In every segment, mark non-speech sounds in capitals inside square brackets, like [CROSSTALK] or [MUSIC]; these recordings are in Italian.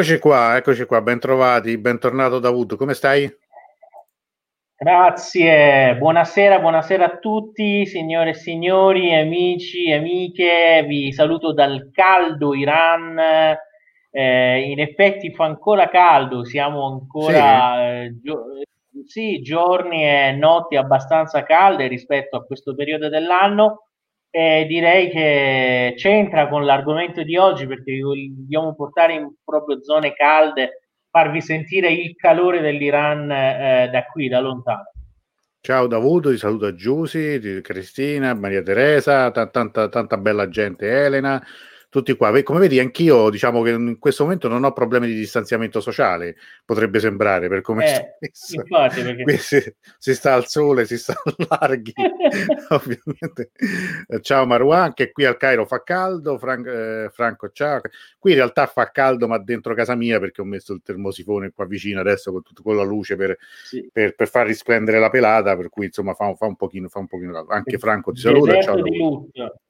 Eccoci qua, eccoci qua, bentrovati, bentornato Davuto, come stai? Grazie, buonasera, buonasera a tutti, signore e signori, amici, e amiche, vi saluto dal caldo Iran, eh, in effetti fa ancora caldo, siamo ancora sì. Eh, gio- sì, giorni e notti abbastanza calde rispetto a questo periodo dell'anno, eh, direi che c'entra con l'argomento di oggi perché vogliamo portare in proprio zone calde, farvi sentire il calore dell'Iran eh, da qui, da lontano. Ciao Davuto, ti saluta Giusy, Cristina, Maria Teresa, t- tanta, tanta bella gente, Elena, tutti qua. Come vedi, anch'io diciamo che in questo momento non ho problemi di distanziamento sociale, potrebbe sembrare per come eh, infatti, perché... si, si, sta al sole, si sta larghi, [LAUGHS] ovviamente. Ciao Marwan, che qui al Cairo fa caldo, Fran- eh, Franco, ciao. Qui in realtà fa caldo, ma dentro casa mia perché ho messo il termosifone qua vicino adesso con, tutto, con la luce per, sì. per, per, far risplendere la pelata, per cui insomma fa, fa un pochino, fa un pochino caldo. Anche Franco ti saluta, ciao. Di lutto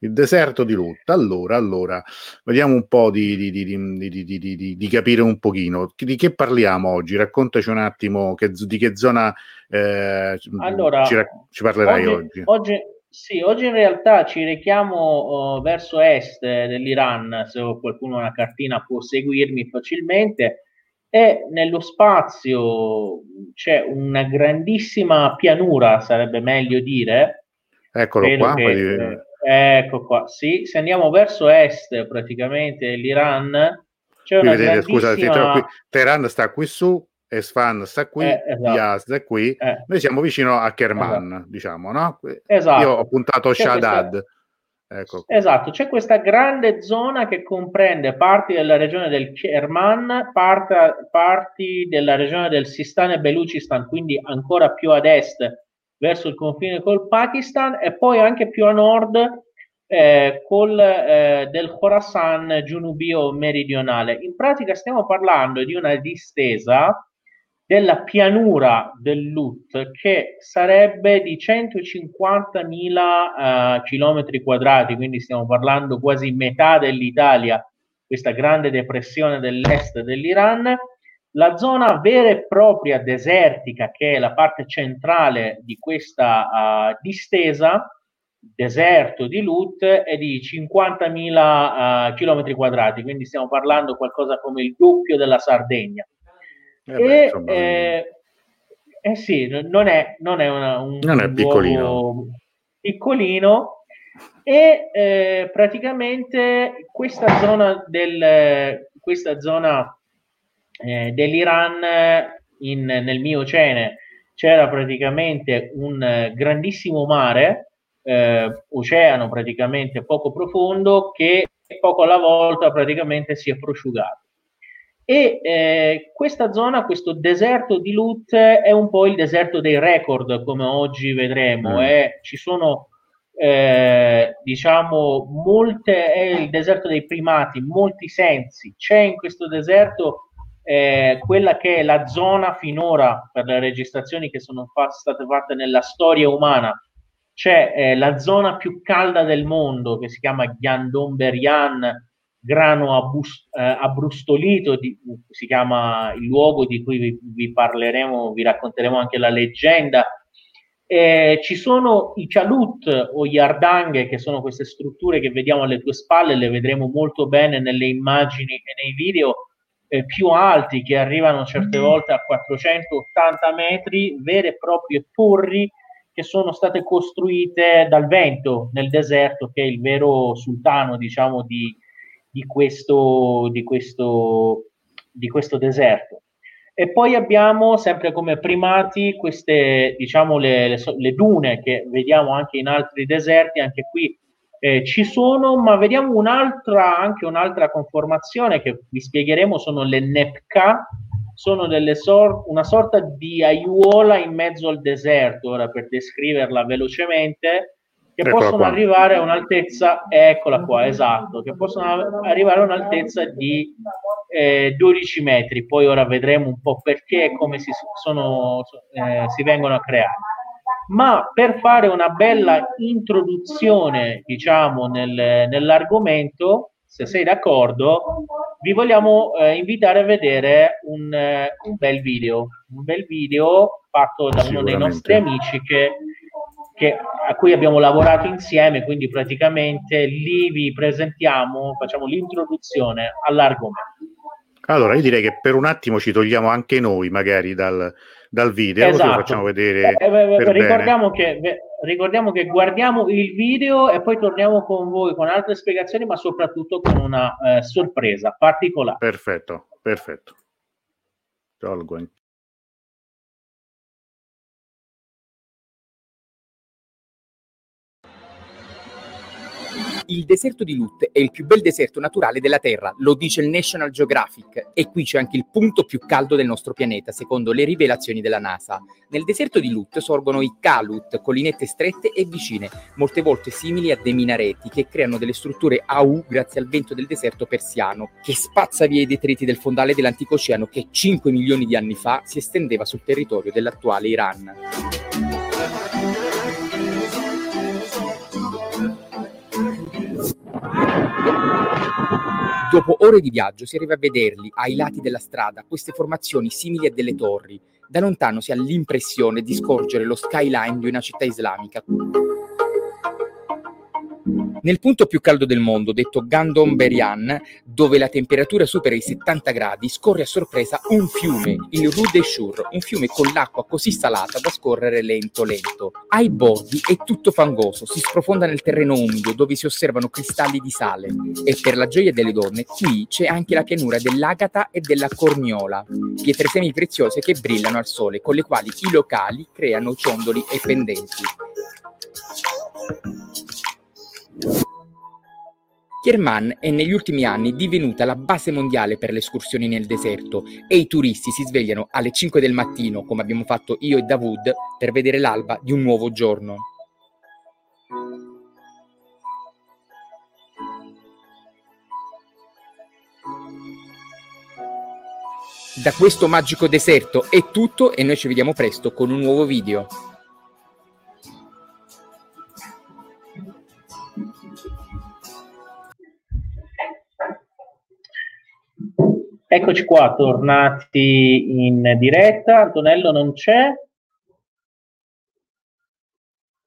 il deserto di Lut. Allora, allora, vediamo un po' di, di, di, di, capire un pochino. Di che parliamo oggi? Raccontaci un attimo che, di che zona eh, allora, ci, ci, parlerai oggi. Oggi, oggi, sì, oggi in realtà ci rechiamo uh, verso est dell'Iran, se qualcuno ha una cartina può seguirmi facilmente. E nello spazio c'è una grandissima pianura, sarebbe meglio dire. Eccolo qua. Che, eh, Ecco qua, sì, se andiamo verso est praticamente l'Iran, c'è una vedete, grandissima... Scusate, Teheran sta qui su, Esfan sta qui, eh, esatto. Yazd è qui, eh. noi siamo vicino a Kerman, esatto. diciamo, no? Esatto. Io ho puntato c'è Shadad. Questa... Ecco. Esatto, c'è questa grande zona che comprende parti della regione del Kerman, parte, parti della regione del Sistan e Belucistan, quindi ancora più ad est verso il confine col Pakistan e poi anche più a nord eh, col, eh, del Khorasan giunubio meridionale. In pratica stiamo parlando di una distesa della pianura del Lut che sarebbe di 150.000 uh, km quadrati, quindi stiamo parlando quasi metà dell'Italia, questa grande depressione dell'est dell'Iran la zona vera e propria desertica, che è la parte centrale di questa uh, distesa, deserto di Lut, è di 50.000 uh, km quadrati, quindi stiamo parlando qualcosa come il doppio della Sardegna. Eh beh, e, eh, eh sì, non è, non è una, un, non è piccolino. piccolino e eh, praticamente questa zona del questa zona eh, dell'Iran in, nel Miocene c'era praticamente un grandissimo mare, eh, oceano praticamente poco profondo, che poco alla volta praticamente si è prosciugato. E eh, questa zona, questo deserto di Lut, è un po' il deserto dei record, come oggi vedremo. Mm. Eh. Ci sono, eh, diciamo, molte, è il deserto dei primati, molti sensi. C'è in questo deserto eh, quella che è la zona finora per le registrazioni che sono fa- state fatte nella storia umana, c'è eh, la zona più calda del mondo che si chiama Gyandomberian, grano abus- eh, abbrustolito, di, si chiama il luogo di cui vi, vi, parleremo, vi racconteremo anche la leggenda. Ci sono i chalut o gli ardanghe, che sono queste strutture che vediamo alle tue spalle, le vedremo molto bene nelle immagini e nei video eh, più alti che arrivano certe volte a 480 metri, vere e proprie torri che sono state costruite dal vento nel deserto, che è il vero sultano, diciamo, di, di, questo, di, questo, di questo deserto. E poi abbiamo sempre come primati queste, diciamo, le, le, le dune che vediamo anche in altri deserti, anche qui eh, ci sono, ma vediamo un'altra, anche un'altra conformazione che vi spiegheremo, sono le NEPCA, sono sor- una sorta di aiuola in mezzo al deserto, ora per descriverla velocemente, che eccola possono qua. arrivare a un'altezza, eccola qua, esatto, che possono arrivare a un'altezza di eh, 12 metri, poi ora vedremo un po' perché e come si, sono, eh, si vengono a creare ma per fare una bella introduzione, diciamo, nel, nell'argomento, se sei d'accordo, vi vogliamo eh, invitare a vedere un, eh, un, bel video, un bel video fatto da uno dei nostri amici che, che, a cui abbiamo lavorato insieme, quindi praticamente lì vi presentiamo, facciamo l'introduzione all'argomento. Allora, io direi che per un attimo ci togliamo anche noi, magari dal, dal video, esatto. lo facciamo vedere. Eh, eh, ricordiamo, che, ricordiamo, che, guardiamo il video e poi torniamo con voi con altre spiegazioni, ma soprattutto con una eh, sorpresa particolare. Perfetto, perfetto. Tolgo Il deserto di Lut è il più bel deserto naturale della Terra, lo dice il National Geographic, e qui c'è anche il punto più caldo del nostro pianeta, secondo le rivelazioni della NASA. Nel deserto di Lut sorgono i Kalut, collinette strette e vicine, molte volte simili a dei minareti, che creano delle strutture a U grazie al vento del deserto persiano, che spazza via i detriti del fondale dell'antico oceano che 5 milioni di anni fa si estendeva sul territorio dell'attuale Iran. Dopo ore di viaggio si arriva a vederli ai lati della strada, queste formazioni simili a delle torri. Da lontano si ha l'impressione di scorgere lo skyline di una città islamica. Nel punto più caldo del mondo, detto Gandomberian, dove la temperatura supera i 70 gradi, scorre a sorpresa un fiume, il Rue des Chour, un fiume con l'acqua così salata da scorrere lento lento. Ai bordi è tutto fangoso, si sprofonda nel terreno umido dove si osservano cristalli di sale. E per la gioia delle donne, qui c'è anche la pianura dell'agata e della corniola, pietre semi preziose che brillano al sole, con le quali i locali creano ciondoli e pendenti. Kerman è negli ultimi anni divenuta la base mondiale per le escursioni nel deserto e i turisti si svegliano alle 5 del mattino, come abbiamo fatto io e Davud, per vedere l'alba di un nuovo giorno. Da questo magico deserto è tutto e noi ci vediamo presto con un nuovo video. Eccoci qua, tornati in diretta. Antonello non c'è?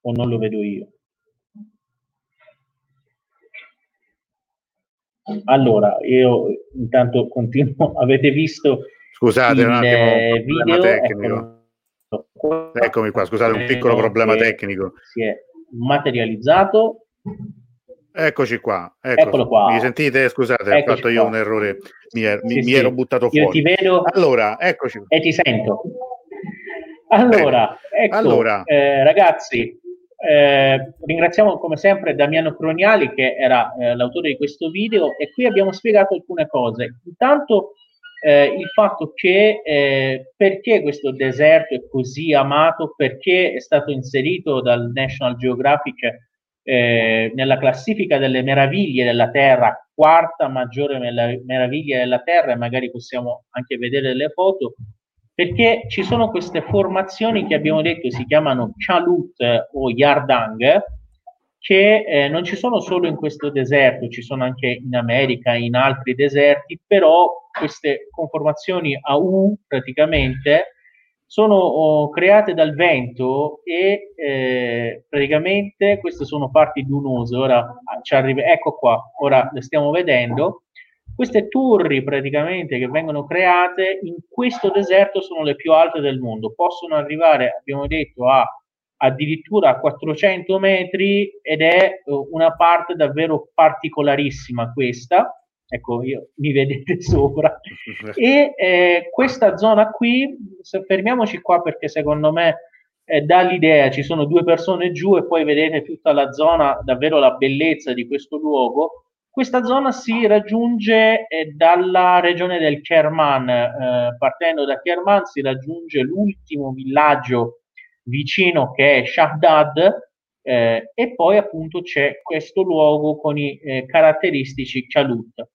O non lo vedo io? Allora, io intanto continuo. [LAUGHS] Avete visto Scusate, un attimo, video? Tecnico. Ecco. Eccomi qua, scusate, un piccolo problema tecnico. Si è materializzato. Eccoci qua, ecco. eccolo qua. Mi sentite? Scusate, eccoci ho fatto io qua. un errore, mi, er- sì, mi, sì. ero buttato fuori. Io ti vedo allora, eccoci. e ti sento. Allora, ecco, allora. Eh, ragazzi, eh, ringraziamo come sempre Damiano Croniali che era eh, l'autore di questo video e qui abbiamo spiegato alcune cose. Intanto eh, il fatto che eh, perché questo deserto è così amato, perché è stato inserito dal National Geographic eh, nella classifica delle meraviglie della Terra, quarta maggiore meraviglia della Terra, e magari possiamo anche vedere le foto, perché ci sono queste formazioni che abbiamo detto si chiamano Chalut o Yardang, che eh, non ci sono solo in questo deserto, ci sono anche in America, in altri deserti, però queste conformazioni a U praticamente sono oh, create dal vento e eh, praticamente queste sono parti dunose. Ora ah, ci arriva, ecco qua, ora le stiamo vedendo. Queste torri praticamente che vengono create in questo deserto sono le più alte del mondo, possono arrivare, abbiamo detto, a addirittura a 400 metri ed è uh, una parte davvero particolarissima questa ecco io, mi vedete [LAUGHS] sopra. [LAUGHS] E eh, questa zona qui fermiamoci qua perché secondo me eh, dà l'idea. Ci sono due persone giù e poi vedete tutta la zona davvero la bellezza di questo luogo. Questa zona si raggiunge eh, dalla regione del Kerman. Eh, partendo da Kerman si raggiunge l'ultimo villaggio vicino che è Shahdad eh, e poi appunto c'è questo luogo con i eh, caratteristici Chalut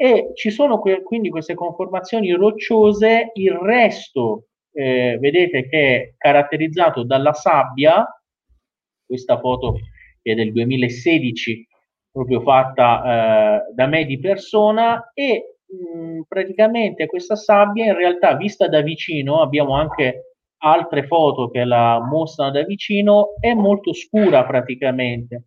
e ci sono que- quindi queste conformazioni rocciose, il resto eh, vedete che è caratterizzato dalla sabbia, questa foto è del 2016 proprio fatta eh, da me di persona e mh, praticamente questa sabbia in realtà vista da vicino, abbiamo anche altre foto che la mostrano da vicino, è molto scura praticamente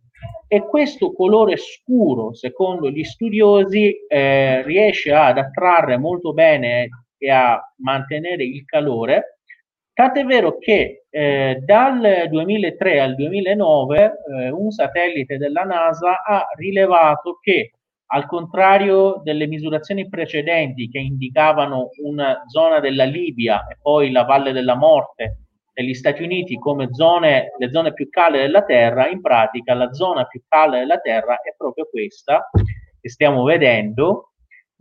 e questo colore scuro, secondo gli studiosi, eh, riesce ad attrarre molto bene e a mantenere il calore. Tant'è vero che eh, dal 2003 al 2009 eh, un satellite della NASA ha rilevato che al contrario delle misurazioni precedenti che indicavano una zona della Libia e poi la Valle della Morte degli Stati Uniti come zone, le zone più calde della Terra, in pratica la zona più calda della Terra è proprio questa che stiamo vedendo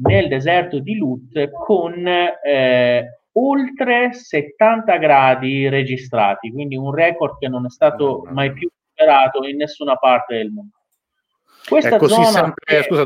nel deserto di Lut con eh, oltre 70 gradi registrati, quindi un record che non è stato mai più superato in nessuna parte del mondo. Questa è così sempre, è... scusa,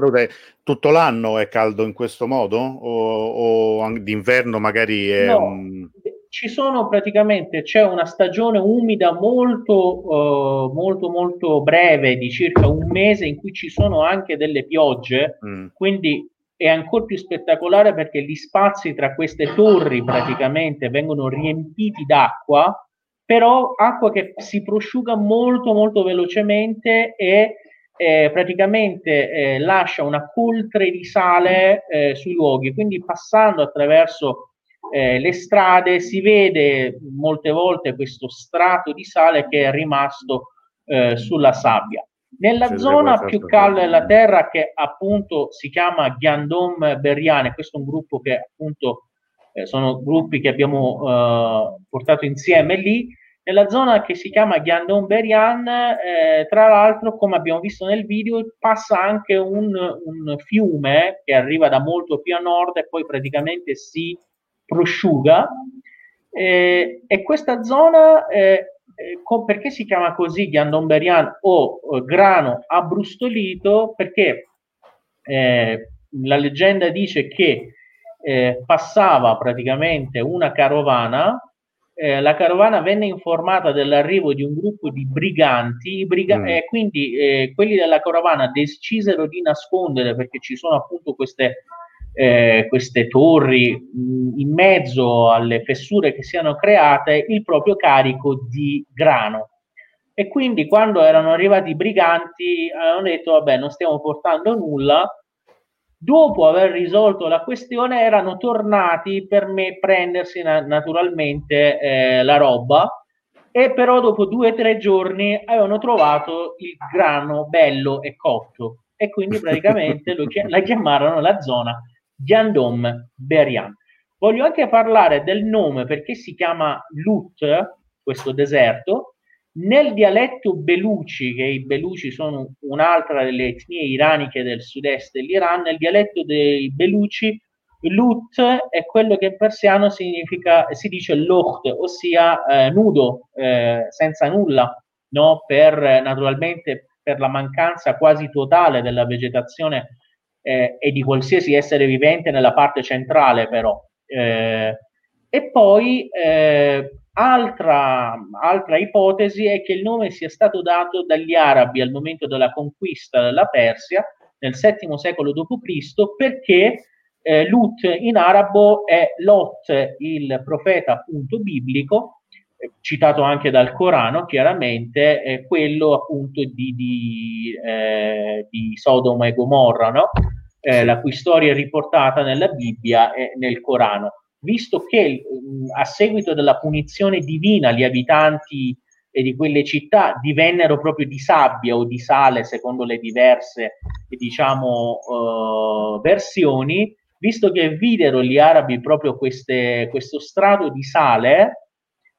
tutto l'anno è caldo in questo modo? O, o d'inverno magari è no, un... Ci sono praticamente, c'è una stagione umida molto, uh, molto, molto breve, di circa un mese, in cui ci sono anche delle piogge, mm. quindi è ancora più spettacolare perché gli spazi tra queste torri praticamente vengono riempiti d'acqua, però acqua che si prosciuga molto, molto velocemente e eh, praticamente eh, lascia una coltre di sale eh, sui luoghi, quindi passando attraverso eh, le strade si vede molte volte questo strato di sale che è rimasto eh, sulla sabbia. Nella C'è zona più calda della Terra, che appunto si chiama Ghiandom Berriane, questo è un gruppo che appunto eh, sono gruppi che abbiamo portato insieme lì, nella zona che si chiama Ghiandon-Berian, eh, tra l'altro, come abbiamo visto nel video, passa anche un, un, fiume che arriva da molto più a nord e poi praticamente si prosciuga. Eh, e questa zona, eh, eh con, perché si chiama così Ghiandon-Berian o eh, grano abbrustolito? Perché eh, la leggenda dice che passava praticamente una carovana eh, la carovana venne informata dell'arrivo di un gruppo di briganti, briga- mm. eh, quindi eh, quelli della carovana decisero di nascondere perché ci sono appunto queste, eh, queste torri mh, in mezzo alle fessure che si erano create il proprio carico di grano. E quindi quando erano arrivati i briganti hanno detto vabbè non stiamo portando nulla, dopo aver risolto la questione erano tornati per me prendersi na- naturalmente eh, la roba e però dopo due o tre giorni avevano trovato il grano bello e cotto e quindi praticamente chi- la chiamarono la zona Giandom Berian. Voglio anche parlare del nome perché si chiama Lut, questo deserto, nel dialetto Beluci, che i Beluci sono un'altra delle etnie iraniche del sud-est dell'Iran, nel dialetto dei Beluci Lut è quello che in persiano significa, si dice locht, ossia eh, nudo, eh, senza nulla, no? per, naturalmente per la mancanza quasi totale della vegetazione eh, e di qualsiasi essere vivente nella parte centrale però. Eh, e poi eh, Altra, altra, ipotesi è che il nome sia stato dato dagli arabi al momento della conquista della Persia nel VII secolo d.C. perché eh, Lut in arabo è Lot, il profeta appunto biblico, eh, citato anche dal Corano, chiaramente è quello appunto di, di, eh, di Sodoma e Gomorra, no? Eh, la cui storia è riportata nella Bibbia e nel Corano. Visto che a seguito della punizione divina gli abitanti di quelle città divennero proprio di sabbia o di sale, secondo le diverse diciamo, uh, versioni, visto che videro gli arabi proprio queste, questo strato di sale,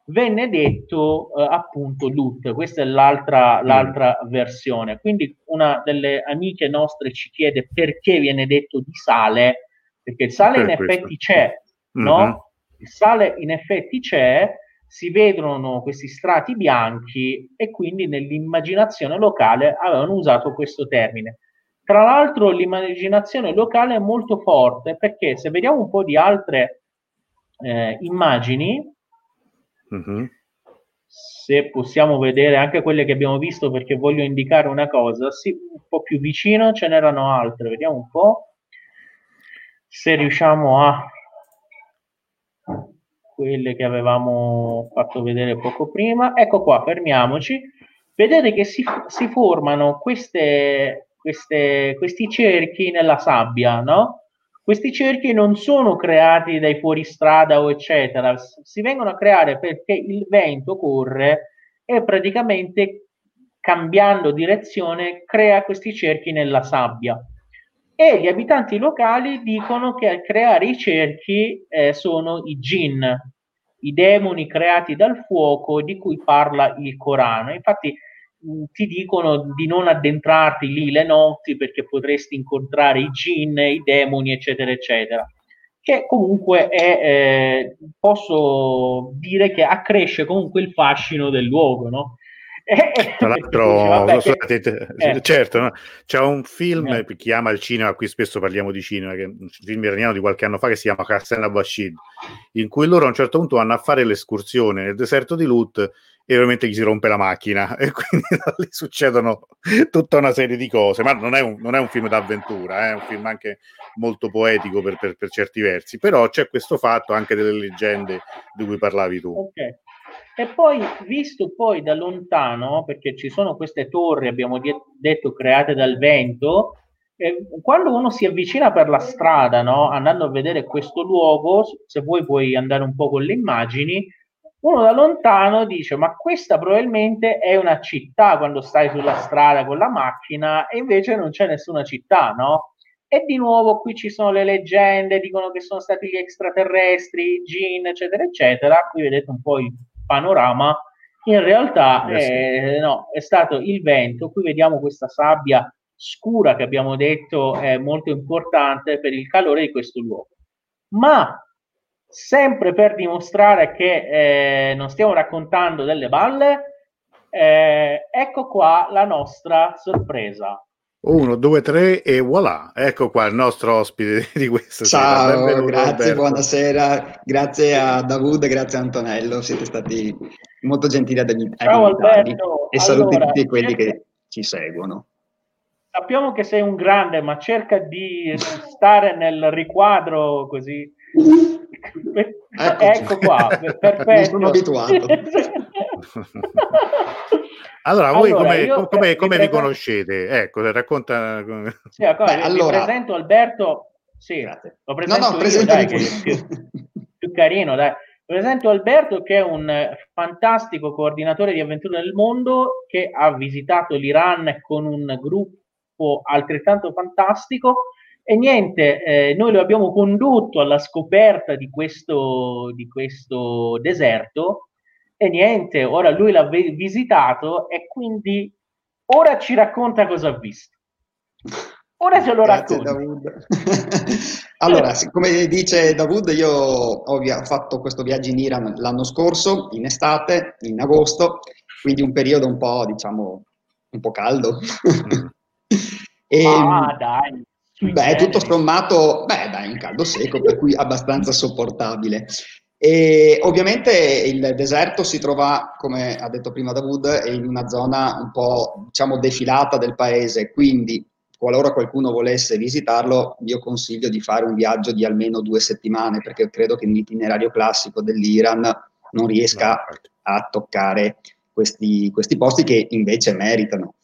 venne detto uh, appunto Lut, questa è l'altra, mm. l'altra versione. Quindi una delle amiche nostre ci chiede perché viene detto di sale, perché il sale per in questo. effetti c'è, no? Mm-hmm. Il sale in effetti c'è, si vedono questi strati bianchi e quindi nell'immaginazione locale avevano usato questo termine. Tra l'altro l'immaginazione locale è molto forte perché se vediamo un po' di altre eh, immagini, mm-hmm. se possiamo vedere anche quelle che abbiamo visto perché voglio indicare una cosa, sì, un po' più vicino ce n'erano altre, vediamo un po' se riusciamo a quelle che avevamo fatto vedere poco prima. Ecco qua, fermiamoci. Vedete che si, si formano queste, queste, questi cerchi nella sabbia, no? Questi cerchi non sono creati dai fuoristrada o eccetera, si vengono a creare perché il vento corre e praticamente cambiando direzione crea questi cerchi nella sabbia. E gli abitanti locali dicono che a creare i cerchi eh, sono i jinn, i demoni creati dal fuoco di cui parla il Corano. Infatti ti dicono di non addentrarti lì le notti perché potresti incontrare i gin, i demoni, eccetera, eccetera. Che comunque è, eh, posso dire che accresce comunque il fascino del luogo, no? [LAUGHS] Tra l'altro, dice, scusate, eh. certo, no? c'è un film eh. che chiama il cinema, qui spesso parliamo di cinema, che è un film iraniano di qualche anno fa che si chiama Hassan Bashid, in cui loro a un certo punto vanno a fare l'escursione nel deserto di Lut e ovviamente gli si rompe la macchina [LAUGHS] e quindi da lì succedono tutta una serie di cose, ma non è un, non è un film d'avventura, eh, è un film anche molto poetico per, per, per, certi versi, però c'è questo fatto anche delle leggende di cui parlavi tu. Okay. E poi, visto poi da lontano, perché ci sono queste torri, abbiamo di- detto, create dal vento, eh, quando uno si avvicina per la strada, no, andando a vedere questo luogo, se vuoi puoi andare un po' con le immagini, uno da lontano dice ma questa probabilmente è una città quando stai sulla strada con la macchina e invece non c'è nessuna città, no? E di nuovo qui ci sono le leggende, dicono che sono stati gli extraterrestri, i Jin, eccetera, eccetera. Qui vedete un po' il panorama. In realtà eh, no, è stato il vento. Qui vediamo questa sabbia scura che abbiamo detto è molto importante per il calore di questo luogo. Ma sempre per dimostrare che eh, non stiamo raccontando delle balle, eh, ecco qua la nostra sorpresa. Uno, due, tre e voilà, ecco qua il nostro ospite [LAUGHS] di questa Ciao, sera. grazie, Alberto. buonasera, grazie a Davud, grazie a Antonello, siete stati molto gentili ad aiutarmi. Ciao Alberto. E saluti allora, tutti quelli cerca... che ci seguono. Sappiamo che sei un grande, ma cerca di stare nel riquadro così. Ecco qua, [LAUGHS] perfetto. Sono abituato. [LAUGHS] allora, voi allora, come, come, come vi conoscete? Ecco, racconta... Sì, ecco, Beh, allora... presento Alberto. Sì, Grazie. lo presento no, no, io, dai, che più, più carino, dai. Presento Alberto che è un fantastico coordinatore di avventure nel mondo che ha visitato l'Iran con un gruppo altrettanto fantastico e niente, eh, noi lo abbiamo condotto alla scoperta di questo, di questo deserto e niente, ora lui l'ha visitato e quindi ora ci racconta cosa ha visto. Ora ce lo Grazie, racconta. [LAUGHS] allora, come dice Davud, io ho fatto questo viaggio in Iran l'anno scorso, in estate, in agosto, quindi un periodo un po', diciamo, un po' caldo. Mm. [LAUGHS] e, ah, dai. Beh, tutto sommato, beh, dai, un caldo secco, per cui abbastanza sopportabile. E ovviamente il deserto si trova, come ha detto prima Davud, in una zona un po' diciamo defilata del paese, quindi qualora qualcuno volesse visitarlo, io consiglio di fare un viaggio di almeno due settimane, perché credo che l'itinerario classico dell'Iran non riesca a toccare questi, questi posti che invece meritano.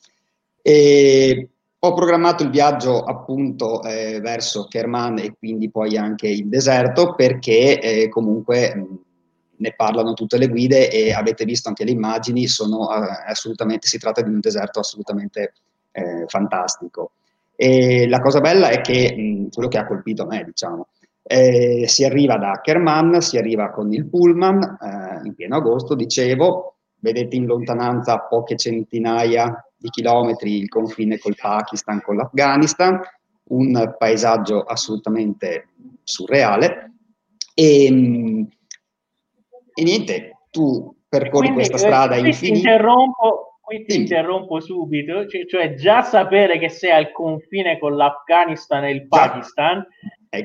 E ho programmato il viaggio appunto eh, verso Kerman e quindi poi anche il deserto perché eh, comunque mh, ne parlano tutte le guide e avete visto anche le immagini, sono, eh, assolutamente, si tratta di un deserto assolutamente eh, fantastico. E la cosa bella è che mh, quello che ha colpito me, diciamo, eh, si arriva da Kerman, si arriva con il pullman eh, in pieno agosto, dicevo, vedete in lontananza poche centinaia di chilometri il confine col Pakistan, con l'Afghanistan, un paesaggio assolutamente surreale. E, ehm, e niente, tu percorri Quindi, questa strada qui infinita. Ti interrompo, qui ti interrompo subito, cioè, cioè, già sapere che sei al confine con l'Afghanistan e il Pakistan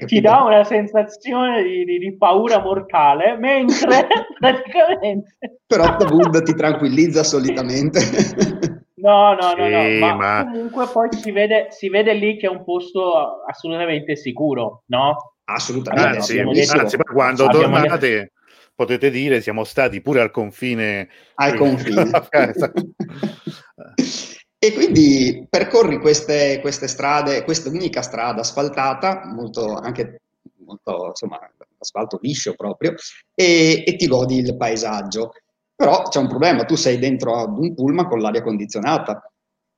ti dà una sensazione di, di, di paura mortale, mentre [LAUGHS] praticamente... Però Tabud ti tranquillizza solitamente. [LAUGHS] No, no, no, no, ma, ma, comunque poi si vede, si vede lì che è un posto assolutamente sicuro, no? Assolutamente. Anzi, anzi quando abbiamo tornate detto... potete dire siamo stati pure al confine. Al confine. [LAUGHS] [LAUGHS] e quindi percorri queste, queste strade, questa unica strada asfaltata, molto anche molto, insomma, asfalto liscio proprio, e, e ti godi il paesaggio. Però c'è un problema, tu sei dentro ad un pullman con l'aria condizionata,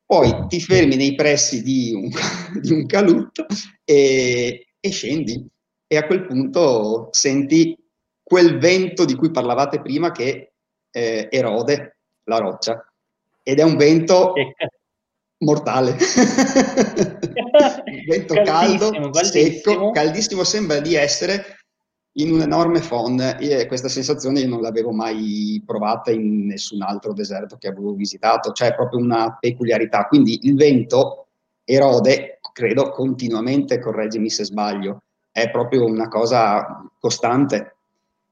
poi ti fermi nei pressi di un, [LAUGHS] di un calut e, e scendi. E a quel punto senti quel vento di cui parlavate prima che eh, erode la roccia. Ed è un vento mortale. [LAUGHS] Un vento caldo, secco, caldissimo sembra di essere in un enorme phon e questa sensazione io non l'avevo mai provata in nessun altro deserto che avevo visitato, cioè proprio una peculiarità. Quindi il vento erode, credo, continuamente, correggimi se sbaglio, è proprio una cosa costante.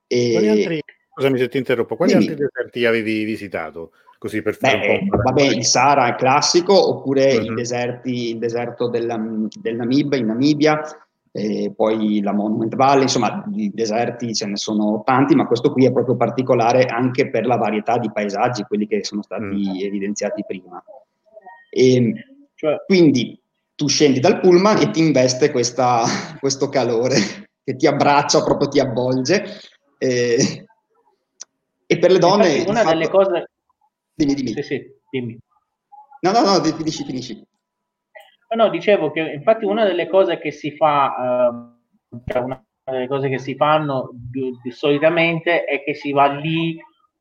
E... Quali altri, scusami se ti interrompo, quali Dimmi. altri deserti avevi visitato? Così per fare Beh, un po'. Vabbè, il Sahara è classico, oppure uh-huh. i deserti, il deserto del, del Namib in Namibia, e poi la Monument Valley, insomma di deserti ce ne sono tanti, ma questo qui è proprio particolare anche per la varietà di paesaggi, quelli che sono stati mm. evidenziati prima. E, cioè, quindi tu scendi dal pullman e ti investe questa, [LAUGHS] questo calore che ti abbraccia, proprio ti avvolge. E, e per le donne... Infatti, una fatto... delle cose... Dimmi, dimmi. Sì, sì, dimmi. No, no, no, finisci, finisci. No, dicevo che infatti una delle cose che si fa, eh, cioè una delle cose che si fanno di, di, solitamente è che si va lì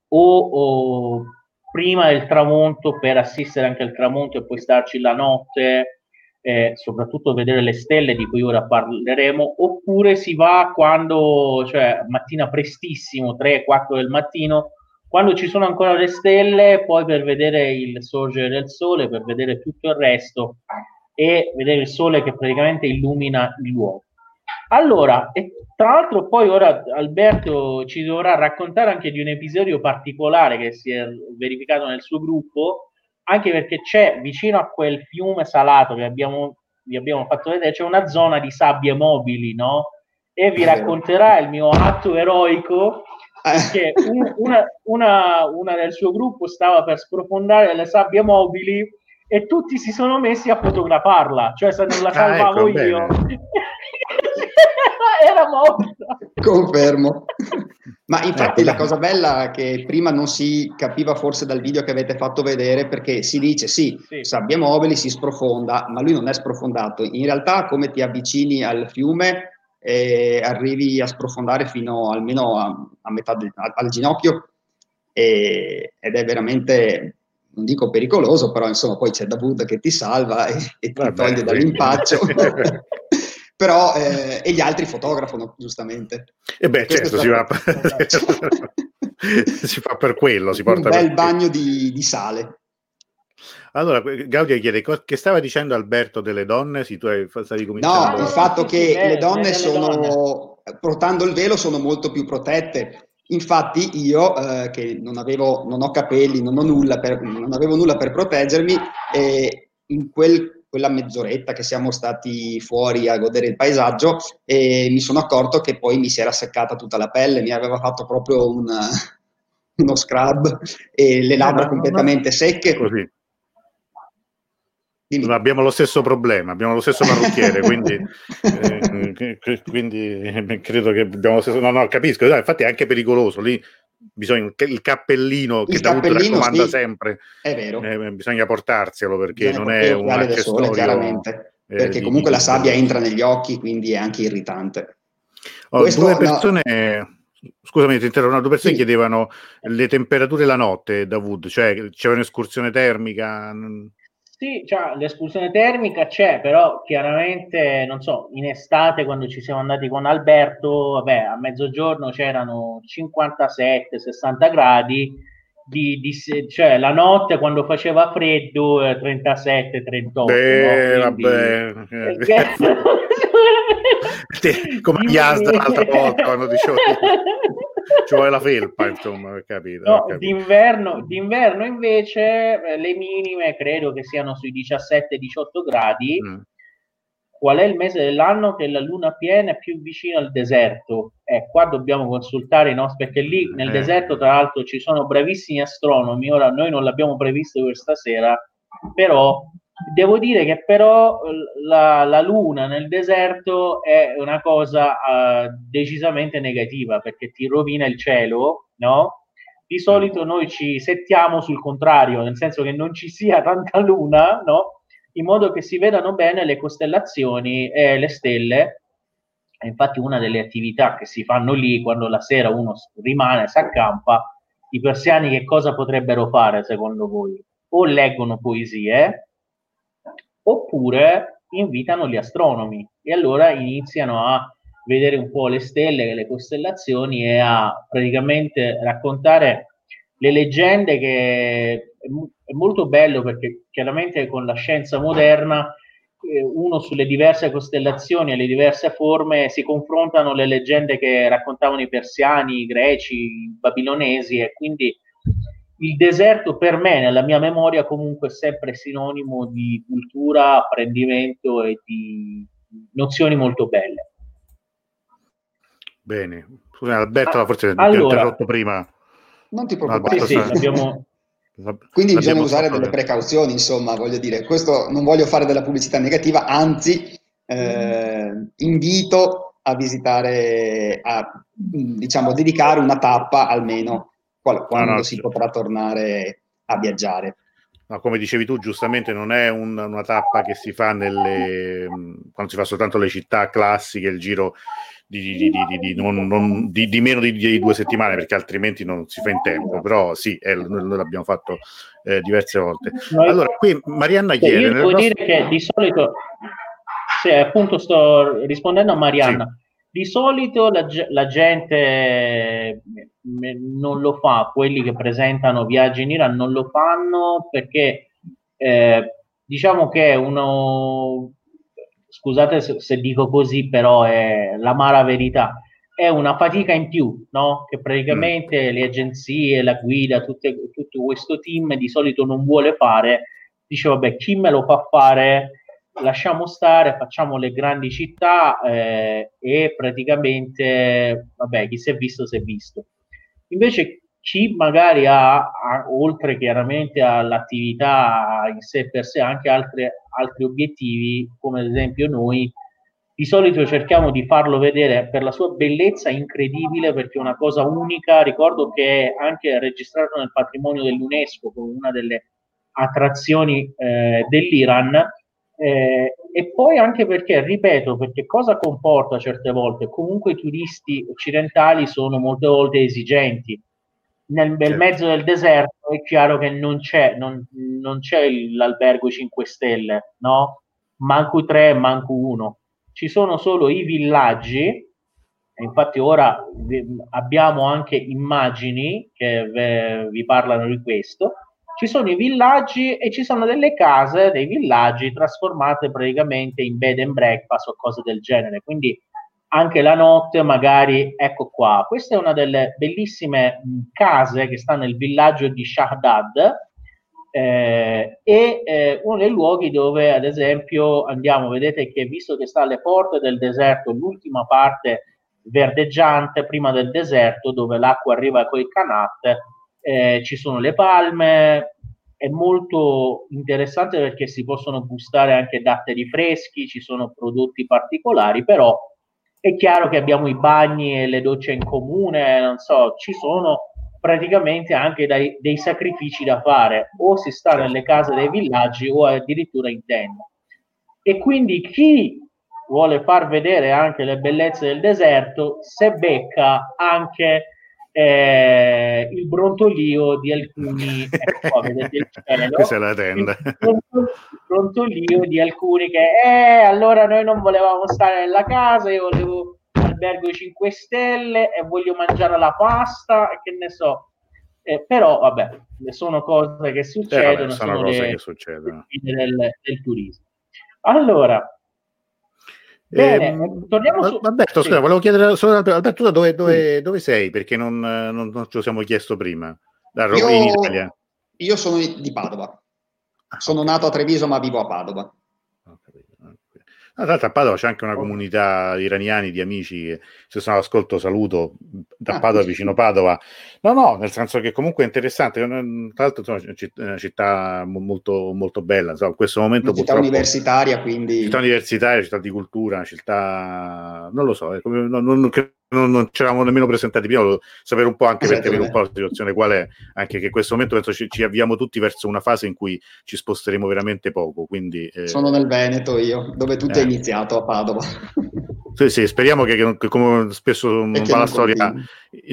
o, o, prima del tramonto per assistere anche al tramonto e poi starci la notte, eh, soprattutto vedere le stelle di cui ora parleremo, oppure si va quando, cioè mattina prestissimo, 3-4 del mattino, quando ci sono ancora le stelle, poi per vedere il sorgere del sole, per vedere tutto il resto e vedere il sole che praticamente illumina il luogo. Allora, e tra l'altro poi ora Alberto ci dovrà raccontare anche di un episodio particolare che si è verificato nel suo gruppo, anche perché c'è vicino a quel fiume salato che abbiamo, vi abbiamo fatto vedere, c'è una zona di sabbie mobili, no? E vi racconterà il mio atto eroico perché un, una, una, una del suo gruppo stava per sprofondare le sabbie mobili e tutti si sono messi a fotografarla, cioè se non la salvavo ah, ecco, io [LAUGHS] era morta. Confermo. [LAUGHS] Ma infatti ecco, la cosa bella che prima non si capiva forse dal video che avete fatto vedere perché si dice sì, sì, sabbia mobili, si sprofonda, ma lui non è sprofondato. In realtà come ti avvicini al fiume eh, arrivi a sprofondare fino almeno a, a metà del, al ginocchio e, ed è veramente non dico pericoloso, però insomma poi c'è Davud che ti salva e, e ti Vabbè, toglie dall'impaccio. [LAUGHS] però eh, e gli altri fotografano giustamente. E beh, certo, si fa, [LAUGHS] si fa, per quello, si porta un bel bagno di, di, sale. Allora, Gaudia chiede che stava dicendo Alberto delle donne? Sì, tu stavi cominciando. No, il fatto che le donne sono, portando il velo, sono molto più protette Infatti io, eh, che non, avevo, non ho capelli, non, ho nulla per, non avevo nulla per proteggermi, eh, in quel, quella mezz'oretta che siamo stati fuori a godere il paesaggio, eh, mi sono accorto che poi mi si era seccata tutta la pelle, mi aveva fatto proprio un, [LAUGHS] uno scrub e le labbra no, completamente secche. Così. Dimmi. Abbiamo lo stesso problema, abbiamo lo stesso parrucchiere, quindi, eh, [LAUGHS] quindi eh, credo che abbiamo lo stesso... No, no, capisco, no, infatti è anche pericoloso, lì bisogna il cappellino il che Davuto raccomanda sì, sempre, è vero. Eh, bisogna portarselo perché bisogna non è un accessorio... chiaramente, eh, perché comunque di, la sabbia entra negli occhi, quindi è anche irritante. Oh, Questo, due persone... No. Scusami, ti interrompo, due persone sì. chiedevano le temperature la notte, Davud, cioè c'è un'escursione termica? Sì, cioè, l'espulsione termica c'è, però chiaramente, non so, in estate quando ci siamo andati con Alberto, vabbè, a mezzogiorno c'erano 57-60 gradi, di, di, cioè la notte quando faceva freddo 37-38. Beh, no? vabbè. [LAUGHS] come gli ASD l'altra volta quando dicevo [LAUGHS] ci vuole la felpa, insomma, per capire. No, d'inverno, d'inverno, invece eh, le minime credo che siano sui 17-18 gradi. Mm. Qual è il mese dell'anno che la luna piena è più vicina al deserto? Eh, qua dobbiamo consultare i nostri, perché lì nel eh. deserto, tra l'altro, ci sono bravissimi astronomi. Ora noi non l'abbiamo previsto questa sera, però Devo dire che però la, la, luna nel deserto è una cosa uh, decisamente negativa perché ti rovina il cielo, no? Di solito noi ci settiamo sul contrario, nel senso che non ci sia tanta luna, no? In modo che si vedano bene le costellazioni e le stelle. E infatti una delle attività che si fanno lì quando la sera uno rimane, si accampa, i persiani che cosa potrebbero fare secondo voi? O leggono poesie, oppure invitano gli astronomi. E allora iniziano a vedere un po' le stelle, le costellazioni e a praticamente raccontare le leggende che è molto bello perché chiaramente con la scienza moderna eh, uno sulle diverse costellazioni e le diverse forme si confrontano le leggende che raccontavano i persiani, i greci, i babilonesi e quindi il deserto per me, nella mia memoria, comunque è sempre sinonimo di cultura, apprendimento e di nozioni molto belle. Bene, scusa Alberto, ah, forse allora, ti ho interrotto prima. Non ti preoccupare. Sì, sì, abbiamo... Quindi bisogna usare delle precauzioni, insomma, voglio dire, questo non voglio fare della pubblicità negativa, anzi eh, invito a visitare, a diciamo dedicare una tappa almeno quando no, no, si potrà tornare a viaggiare. No, come dicevi tu, giustamente non è un, una tappa che si fa nelle, quando si fa soltanto le città classiche, il giro di, di, di, non, non, di meno di, due settimane, perché altrimenti non si fa in tempo. Però sì, è, noi l'abbiamo fatto eh, diverse volte. Allora, qui Marianna chiede... Io devo nostro... dire che di solito, sì, appunto sto rispondendo a Marianna. Sì di solito la, la, gente non lo fa, quelli che presentano viaggi in Iran non lo fanno perché eh, diciamo che uno, scusate se, se, dico così, però è l'amara verità, è una fatica in più, no? che praticamente mm. le agenzie, la guida, tutte, tutto questo team di solito non vuole fare, dice vabbè chi me lo fa fare? lasciamo stare, facciamo le grandi città eh, e praticamente, vabbè, chi si è visto si è visto. Invece chi magari ha, ha oltre chiaramente all'attività in sé per sé, anche altre, altri obiettivi, come ad esempio noi, di solito cerchiamo di farlo vedere per la sua bellezza incredibile, perché è una cosa unica. Ricordo che è anche registrato nel patrimonio dell'UNESCO come una delle attrazioni eh, dell'Iran eh, e poi anche perché, ripeto, perché cosa comporta certe volte? Comunque i turisti occidentali sono molte volte esigenti. Nel, nel certo. mezzo del deserto è chiaro che non c'è, non, non c'è l'albergo 5 stelle, no? Manco 3, manco 1. Ci sono solo i villaggi, infatti ora abbiamo anche immagini che vi parlano di questo, ci sono i villaggi e ci sono delle case dei villaggi trasformate praticamente in bed and breakfast o cose del genere. Quindi anche la notte magari ecco qua. Questa è una delle bellissime case che sta nel villaggio di Shahdad eh, e eh, uno dei luoghi dove ad esempio andiamo, vedete che visto che sta alle porte del deserto, l'ultima parte verdeggiante prima del deserto dove l'acqua arriva con i canat, eh, ci sono le palme, è molto interessante perché si possono gustare anche datteri freschi, ci sono prodotti particolari, però è chiaro che abbiamo i bagni e le docce in comune, non so, ci sono praticamente anche dai, dei sacrifici da fare, o si sta nelle case dei villaggi o addirittura in tenda. E quindi chi vuole far vedere anche le bellezze del deserto, se becca anche eh, il brontolio di alcuni ecco qua, [LAUGHS] vedete cielo, questa è la tenda. Il brontolio di alcuni che eh, allora noi non volevamo stare nella casa io volevo albergo 5 stelle e voglio mangiare la pasta che ne so. Eh, però vabbè sono cose che succedono eh, vabbè, sono, cose le, che succedono. del, del turismo. Allora Bene, eh, torniamo su... Alberto, sì. scusa, volevo chiedere solo Alberto, tu dove, dove, dove sei? Perché non, non, non, ce lo siamo chiesto prima. Da Roma in Italia. Io sono di Padova. Ah, sono nato a Treviso, ma vivo a Padova. Tra l'altro a Padova c'è anche una comunità di iraniani, di amici se sono all'ascolto saluto da ah, Padova, vicino Padova. No, no, nel senso che comunque è interessante. Tra l'altro insomma, è una città molto, molto bella. Insomma, in questo momento una città universitaria, quindi... Città universitaria, città di cultura, città... Non lo so, non, non, non, non ci eravamo nemmeno presentati prima, volevo sapere un po' anche per capire un po' la situazione qual è, anche che in questo momento penso ci, ci, avviamo tutti verso una fase in cui ci sposteremo veramente poco. Quindi, eh... Sono nel Veneto io, dove tutto eh. è iniziato a Padova. Sì, sì, speriamo che, che come spesso va la storia,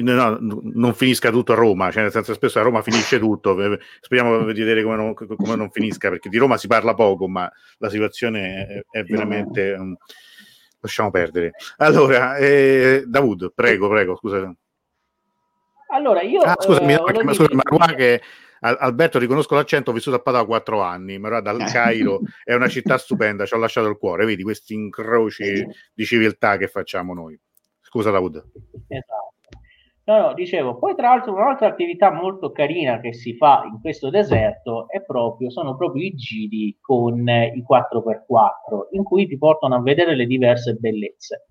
no, non finisca tutto a Roma, cioè nel senso spesso a Roma finisce tutto, speriamo di vedere come non, come non, finisca, perché di Roma si parla poco, ma la situazione è, è veramente... No lasciamo perdere. Allora, eh, Davud, prego, prego, scusa. Allora, io... Ah, scusami, eh, ma, scusami, ma che Alberto, riconosco l'accento, ho vissuto a Padova quattro anni, ma dal eh. Cairo [LAUGHS] è una città stupenda, ci ho lasciato il cuore, vedi questi incroci di civiltà che facciamo noi. Scusa Davud. Esatto. No, no, dicevo, poi tra l'altro un'altra attività molto carina che si fa in questo deserto è proprio, sono proprio i giri con i 4x4, in cui ti portano a vedere le diverse bellezze.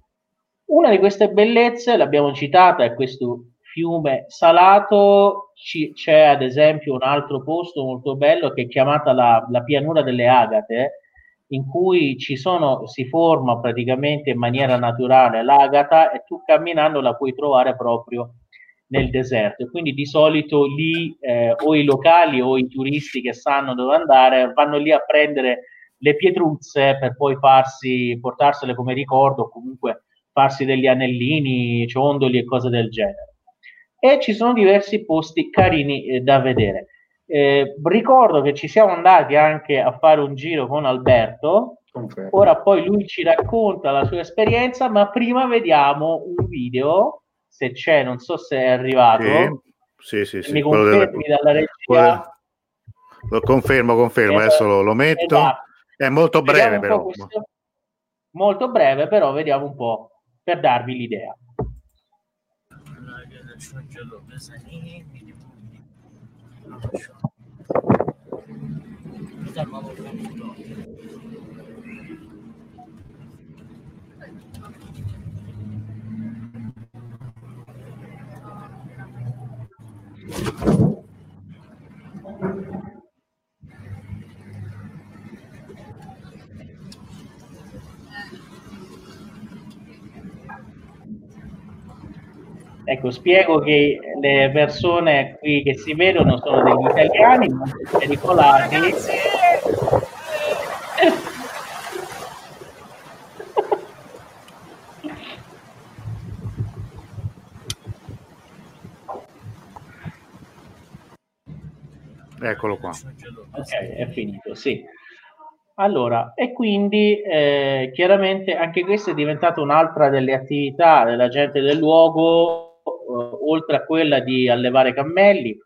Una di queste bellezze, l'abbiamo citata, è questo fiume salato, C- c'è ad esempio un altro posto molto bello che è chiamata la, la pianura delle Agate, in cui ci sono, si forma praticamente in maniera naturale l'agata e tu camminando la puoi trovare proprio nel deserto. Quindi di solito lì eh, o i locali o i turisti che sanno dove andare vanno lì a prendere le pietruzze per poi farsi, portarsele come ricordo o comunque farsi degli anellini, ciondoli e cose del genere. E ci sono diversi posti carini eh, da vedere. Eh, ricordo che ci siamo andati anche a fare un giro con Alberto. Ora poi lui ci racconta la sua esperienza, ma prima vediamo un video se c'è, non so se è arrivato. Sì, sì, sì. Mi confermi della, dalla regia. Lo confermo, confermo, adesso lo, lo metto. Esatto. È molto breve però. Questo, molto breve però, vediamo un po' per darvi l'idea. Ecco, spiego che le persone qui che si vedono sono degli italiani molto pericolati. Eccolo qua. Ok, è finito, sì. Allora, e quindi eh, chiaramente anche questa è diventata un'altra delle attività della gente del luogo, eh, oltre a quella di allevare cammelli,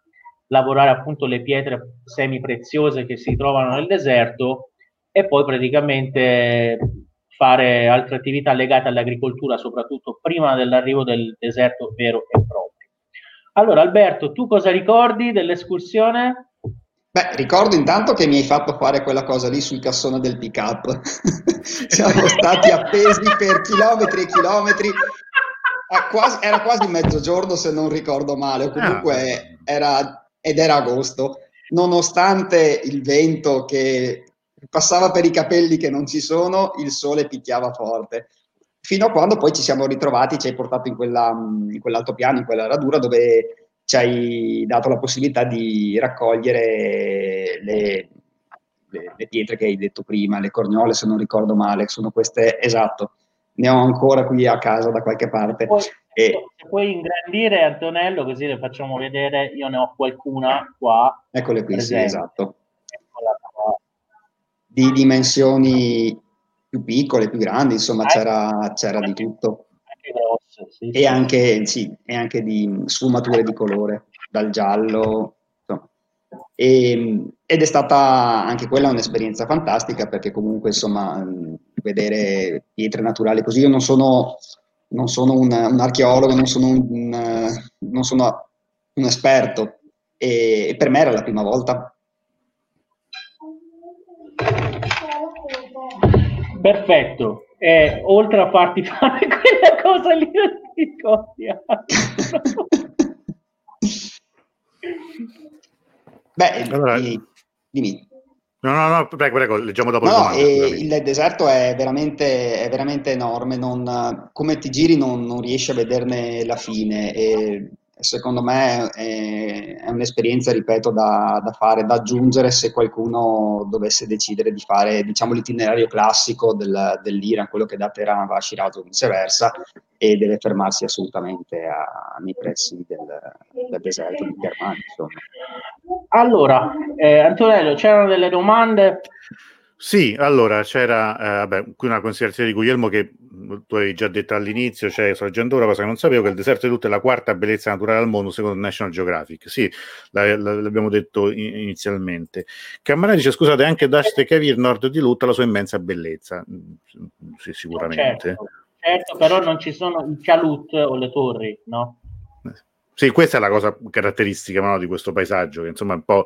lavorare appunto le pietre semi preziose che si trovano nel deserto e poi praticamente fare altre attività legate all'agricoltura, soprattutto prima dell'arrivo del deserto vero e proprio. Allora, Alberto, tu cosa ricordi dell'escursione? Beh, ricordo intanto che mi hai fatto fare quella cosa lì sul cassone del pick-up. [LAUGHS] Siamo stati appesi per chilometri e chilometri. Quasi, era quasi mezzogiorno se non ricordo male, o comunque ah. era, ed era agosto, nonostante il vento che passava per i capelli che non ci sono, il sole picchiava forte. Fino a quando poi ci siamo ritrovati, ci hai portato in, quella, in quell'altopiano, in quella radura dove ci hai dato la possibilità di raccogliere le, le, le, pietre che hai detto prima, le corniole se non ricordo male, sono queste, esatto, ne ho ancora qui a casa da qualche parte. Poi, e... Se puoi ingrandire Antonello così le facciamo vedere, io ne ho qualcuna qua. Eccole qui, sì, esatto. Di dimensioni più piccole, più grandi, insomma ah, c'era, c'era di tutto sì, e, sì. Anche, sì, e anche di sfumature di colore, dal giallo. E, ed è stata anche quella un'esperienza fantastica perché comunque insomma vedere pietre naturali così. Io non sono, non sono un, un, archeologo, non sono un, non sono un esperto e per me era la prima volta. Perfetto, eh, oltre a farti fare [LAUGHS] quella cosa lì, ti Beh, allora, dimmi. No, no, no, prego, prego, leggiamo dopo. No, il deserto è veramente, è veramente enorme, non, come ti giri non, non, riesci a vederne la fine. E secondo me è, è un'esperienza, ripeto, da, da, fare, da aggiungere se qualcuno dovesse decidere di fare diciamo, l'itinerario classico del, dell'Iran, quello che da Teheran va a Shiraz o viceversa, e deve fermarsi assolutamente a, nei pressi del, del deserto di Germania. Allora, eh, Antonello, c'erano delle domande? Sì, allora c'era eh, vabbè, qui una considerazione di Guglielmo che tu avevi già detto all'inizio, cioè sorgendo ora, cosa che non sapevo, che il deserto di Tutta è la quarta bellezza naturale al mondo secondo National Geographic. Sì, la, la, l'abbiamo detto in, inizialmente. Cammarà dice, scusate, anche Daste Cavir, nord di Lut, la sua immensa bellezza. Mm, sì, sicuramente. Certo, certo, però non ci sono i Chalut o le torri, no? Sì, questa è la cosa caratteristica no, di questo paesaggio, che insomma è, un po',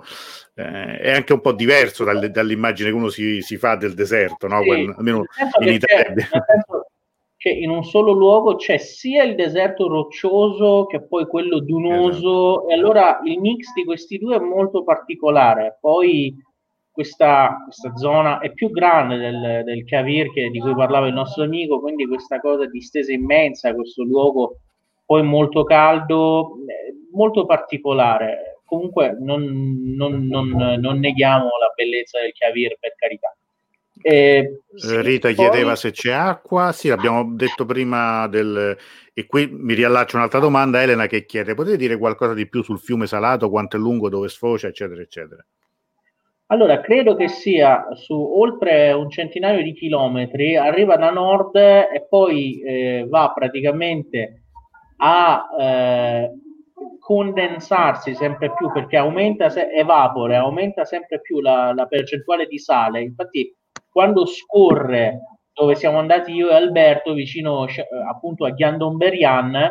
eh, è anche un po' diverso dalle, dall'immagine che uno si, si, fa del deserto, no? Sì, Quel, almeno in Italia. Che in un solo luogo c'è sia il deserto roccioso che poi quello dunoso, esatto. e allora il mix di questi due è molto particolare. Poi questa, questa zona è più grande del, del Cavir che, di cui parlava il nostro amico, quindi questa cosa distesa immensa, questo luogo poi molto caldo, eh, molto particolare. Comunque non, non, non, non neghiamo la bellezza del Chiavir, per carità. Eh, sì, Rita poi... chiedeva se c'è acqua, sì, l'abbiamo detto prima del... E qui mi riallaccio un'altra domanda, Elena che chiede, potete dire qualcosa di più sul fiume salato, quanto è lungo, dove sfocia, eccetera, eccetera? Allora, credo che sia su oltre un centinaio di chilometri, arriva da nord e poi eh, va praticamente a eh, condensarsi sempre più perché aumenta, se- evapora, aumenta sempre più la, la percentuale di sale. Infatti, quando scorre dove siamo andati io e Alberto, vicino eh, appunto a Ghiandomberian,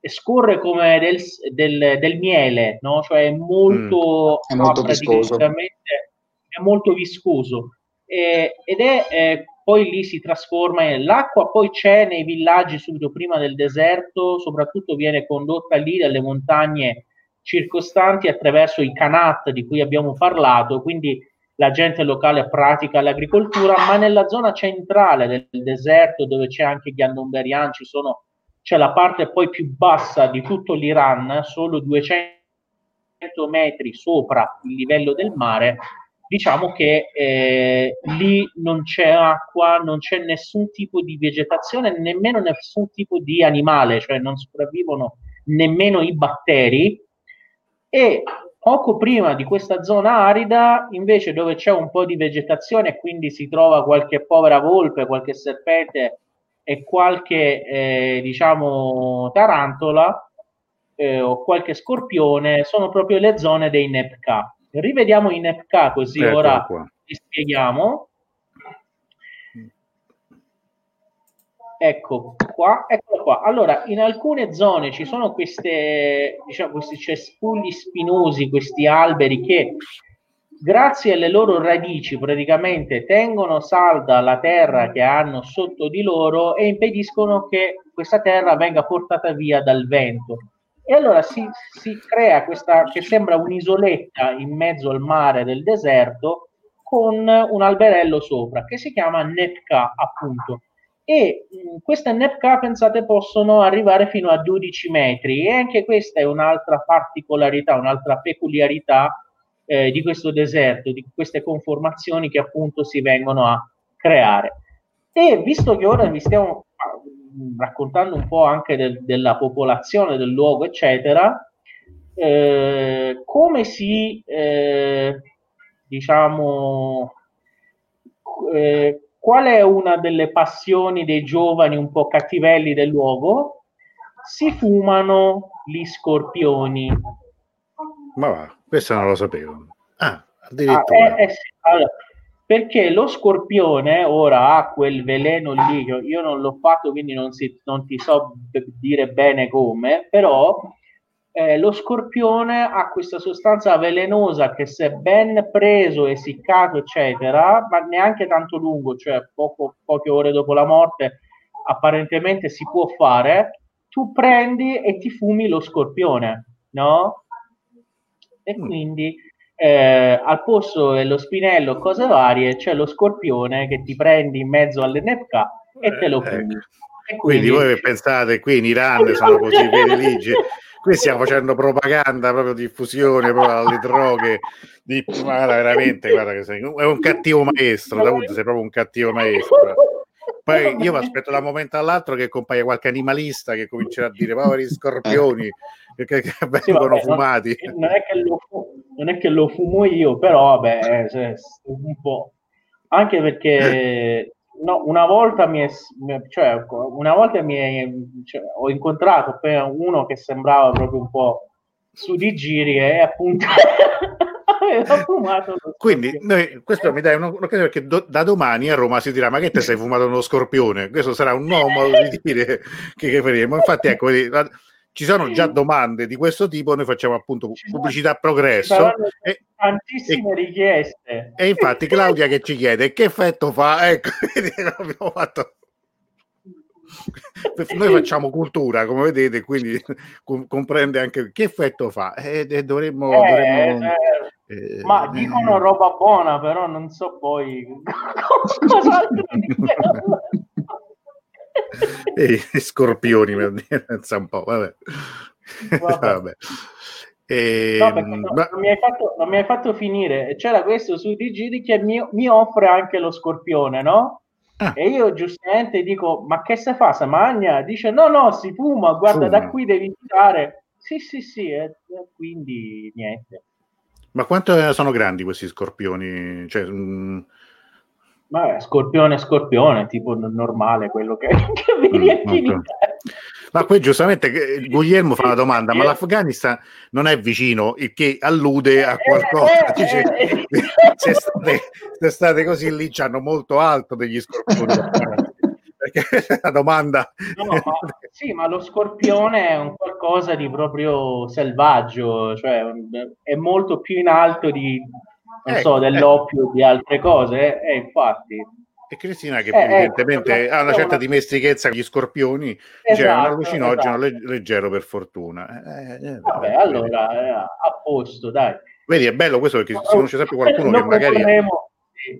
scorre come del, del, del miele, no? cioè è molto, mm, è molto viscoso. È molto viscoso. E, ed è eh, poi lì si trasforma in l'acqua, poi c'è nei villaggi subito prima del deserto, soprattutto viene condotta lì dalle montagne circostanti attraverso i canat di cui abbiamo parlato, quindi la gente locale pratica l'agricoltura, ma nella zona centrale del deserto dove c'è anche Ghandomberian, ci sono, c'è la parte poi più bassa di tutto l'Iran, solo 200 metri sopra il livello del mare, diciamo che eh, lì non c'è acqua, non c'è nessun tipo di vegetazione, nemmeno nessun tipo di animale, cioè non sopravvivono nemmeno i batteri. E poco prima di questa zona arida, invece, dove c'è un po' di vegetazione e quindi si trova qualche povera volpe, qualche serpente e qualche, eh, diciamo, tarantola eh, o qualche scorpione, sono proprio le zone dei Nepka Rivediamo in FK così ecco ora qua. vi spieghiamo. Ecco qua, ecco qua. Allora, in alcune zone ci sono queste, diciamo, questi cespugli spinosi, questi alberi che grazie alle loro radici praticamente tengono salda la terra che hanno sotto di loro e impediscono che questa terra venga portata via dal vento. E allora si, si crea questa che sembra un'isoletta in mezzo al mare del deserto con un alberello sopra che si chiama Nepka appunto e mh, queste Nepka pensate possono arrivare fino a 12 metri e anche questa è un'altra particolarità, un'altra peculiarità eh, di questo deserto, di queste conformazioni che appunto si vengono a creare. E visto che ora vi stiamo raccontando un po' anche del, della popolazione del luogo, eccetera, eh, come si, eh, diciamo, eh, qual è una delle passioni dei giovani un po' cattivelli del luogo? Si fumano gli scorpioni. Ma va, questo non lo sapevo. Ah, addirittura. Ah, eh sì. allora, perché lo scorpione ora ha quel veleno lì, io non l'ho fatto quindi non, si, non ti so dire bene come, però eh, lo scorpione ha questa sostanza velenosa che se ben preso, essiccato, eccetera, ma neanche tanto lungo, cioè poco, poche ore dopo la morte, apparentemente si può fare, tu prendi e ti fumi lo scorpione, no? E mm. quindi eh, al posto dello spinello, cose varie, c'è lo scorpione che ti prendi in mezzo all'NFK e te lo eh, fumi. Eh, quindi, quindi voi pensate qui in Iran sono così felici qui stiamo [LAUGHS] facendo propaganda, proprio diffusione proprio alle droghe. Di, guarda, veramente, guarda che sei è un cattivo maestro, Davuto, sei proprio un cattivo maestro. Poi io mi aspetto da un momento all'altro che compaia qualche animalista che comincerà a dire poveri scorpioni che, che, che vengono sì, vabbè, fumati. Non, è lo, non, è che lo fumo io, però vabbè, eh, un po'. Anche perché [LAUGHS] no, una volta mi è, cioè, una volta mi è, cioè, ho incontrato uno che sembrava proprio un po' su di giri e appunto [LAUGHS] quindi noi, questo mi dai un'occasione perché do, da domani a Roma si dirà ma che te sei fumato uno scorpione? Questo sarà un nuovo modo di dire [LAUGHS] che, che faremo. Infatti ecco ci sono già domande di questo tipo, noi facciamo appunto pubblicità progresso. E, tantissime e, richieste. E infatti Claudia che ci chiede che effetto fa, ecco, [LAUGHS] abbiamo fatto... [LAUGHS] Noi facciamo cultura, come vedete, quindi comprende anche che effetto fa. E, e dovremmo... Eh, dovremmo eh, eh, ma dicono roba buona, però non so poi [LAUGHS] cos'altro e scorpioni per dire, un po', vabbè. vabbè. [LAUGHS] E, no, non, ma... non, mi fatto, non, mi hai fatto, finire. C'era questo su Digiri che mi, mi offre anche lo scorpione, no? Ah. E io giustamente dico: Ma che se fa? Se magna? Dice: No, no, si fuma. Guarda, fuma. da qui devi tirare. Sì, sì, sì. E, quindi niente. Ma quanto sono grandi questi scorpioni? Cioè, mh mm, Vabbè, scorpione, scorpione, tipo normale, quello che, [LAUGHS] che vedi mm, anche in Ma qui giustamente Guglielmo fa una domanda, ma l'Afghanistan non è vicino, il che allude a qualcosa. Eh, Dice, eh, eh. [LAUGHS] se, state, se state così lì, c'hanno molto alto degli scorpioni. [LAUGHS] perché la domanda... No, ma, sì, ma lo scorpione è un qualcosa di proprio selvaggio, cioè è molto più in alto di non ecco, so, dell'oppio ecco. di altre cose, e eh, infatti. E Cristina, che eh, evidentemente ecco, ha una certa dimestichezza con gli scorpioni, esatto, cioè un allucinogeno esatto. leggero per fortuna. Eh, eh, eh vabbè, vabbè, allora, eh, a posto, dai. Vedi, è bello questo perché si conosce sempre qualcuno che magari...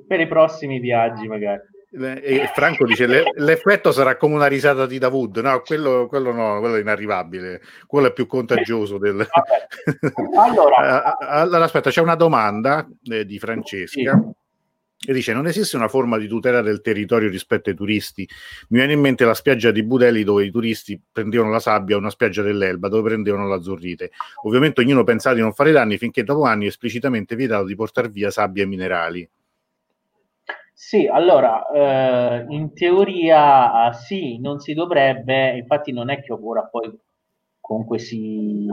Per i prossimi viaggi, magari. E Franco dice l'effetto sarà come una risata di Davud no quello, quello no quello è inarrivabile quello è più contagioso del... [LAUGHS] allora, allora aspetta c'è una domanda eh, di Francesca sì. e dice non esiste una forma di tutela del territorio rispetto ai turisti? Mi viene in mente la spiaggia di Budelli dove i turisti prendevano la sabbia una spiaggia dell'Elba dove prendevano l'azzurrite ovviamente ognuno pensava di non fare danni finché dopo anni è esplicitamente vietato di portare via sabbia e minerali sì, allora, eh, in teoria uh, sì, non si dovrebbe, infatti non è che ora poi comunque si,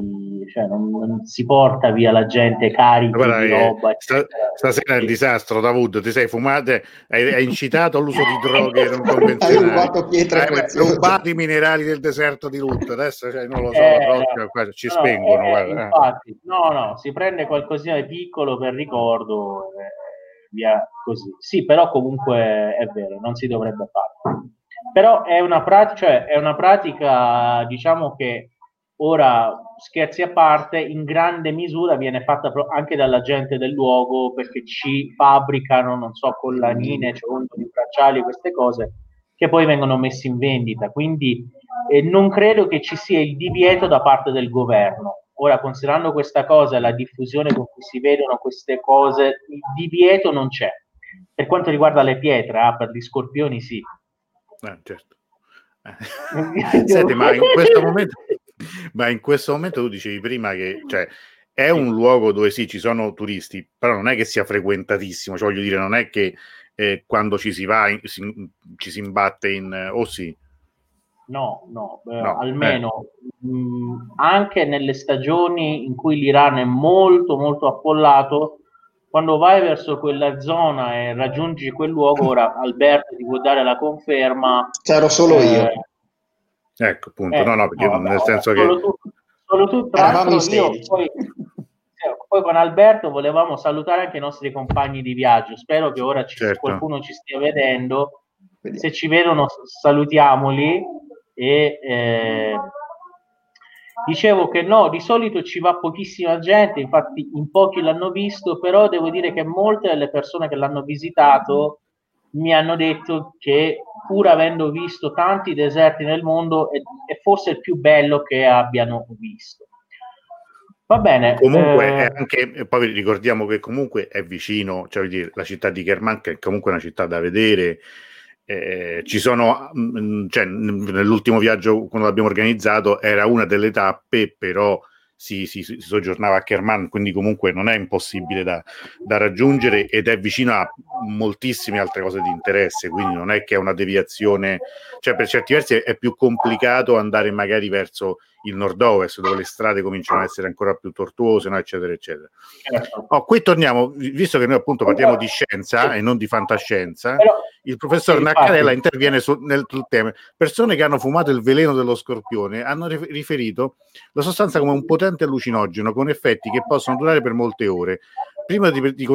cioè non, non si porta via la gente carica Guarda, di roba. Sta, stasera è un disastro, Davud, ti sei fumato, hai, hai incitato all'uso di [LAUGHS] droghe non convenzionali. Hai rubato pietre hai rubato i minerali del deserto di Lutto, adesso cioè, non lo so, eh, droghe, ci no, spengono. Eh, infatti, no, no, si prende qualcosina di piccolo per ricordo. Eh via così. Sì, però comunque è vero, non si dovrebbe fare. Però è una, pratica, cioè è una pratica, diciamo che ora, scherzi a parte, in grande misura viene fatta anche dalla gente del luogo perché ci fabbricano, non so, collanine, cioè di bracciali, queste cose che poi vengono messe in vendita. Quindi eh, non credo che ci sia il divieto da parte del governo Ora, considerando questa cosa, la diffusione con cui si vedono queste cose, il divieto non c'è. Per quanto riguarda le pietre, ah, per gli scorpioni sì. Eh, certo. [LAUGHS] Eh. Senti, ma in questo momento, ma in questo momento tu dicevi prima che cioè, è un luogo dove sì, ci sono turisti, però non è che sia frequentatissimo, cioè, voglio dire, non è che eh, quando ci si va in, si, ci si imbatte in... o oh, sì, No, no, eh, no almeno eh. mh, anche nelle stagioni in cui l'Iran è molto molto affollato, quando vai verso quella zona e raggiungi quel luogo, ora Alberto ti può dare la conferma. C'ero solo eh, io. Ecco, appunto, eh, no, no, perché no, nel senso solo che... Tu, solo tu, tra l'altro, io poi, poi, con Alberto volevamo salutare anche i nostri compagni di viaggio. Spero che ora ci, certo. qualcuno ci stia vedendo. Se ci vedono, salutiamoli e... Eh, Dicevo che no, di solito ci va pochissima gente, infatti in pochi l'hanno visto, però devo dire che molte delle persone che l'hanno visitato mi hanno detto che pur avendo visto tanti deserti nel mondo è, è forse il più bello che abbiano visto. Va bene. Comunque, eh... anche, poi ricordiamo che comunque è vicino, cioè dire, la città di Kerman, che è comunque una città da vedere, eh, ci sono, mh, mm, cioè, nell'ultimo viaggio quando l'abbiamo organizzato era una delle tappe, però si, si, si soggiornava a Kerman, quindi comunque non è impossibile da, da, raggiungere ed è vicino a moltissime altre cose di interesse, quindi non è che è una deviazione, cioè per certi versi è, è più complicato andare magari verso il nord-ovest, dove le strade cominciano ad essere ancora più tortuose, no? eccetera, eccetera. Oh, qui torniamo, visto che noi appunto parliamo di scienza e non di fantascienza, il professor Naccarella interviene su, nel, sul tema. Persone che hanno fumato il veleno dello scorpione hanno riferito la sostanza come un potente allucinogeno con effetti che possono durare per molte ore prima di, di,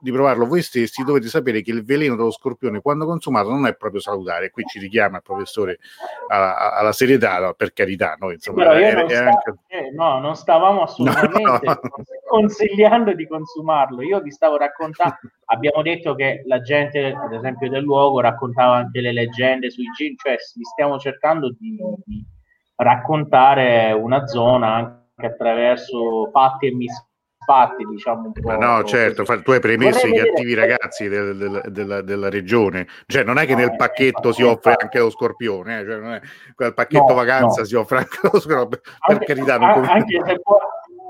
di, provarlo voi stessi dovete sapere che il veleno dello scorpione quando consumato non è proprio salutare qui ci richiama il professore alla, alla serietà no, per carità no, insomma, Però io non, anche... eh, no, non stavamo assolutamente no, no. consigliando di consumarlo io vi stavo raccontando abbiamo detto che la gente ad esempio del luogo raccontava anche le leggende sui gin cioè stiamo cercando di, di raccontare una zona anche attraverso fatti e misfatti fatti, diciamo un po'. no, certo, così. tu hai premesso Vorrei i cattivi vedere... ragazzi del, del, della, della, regione, cioè non è che no, nel pacchetto si offre anche lo scorpione, eh? cioè non è quel pacchetto no, vacanza no. si offre anche lo scorpione, per carità. Non anche se poi,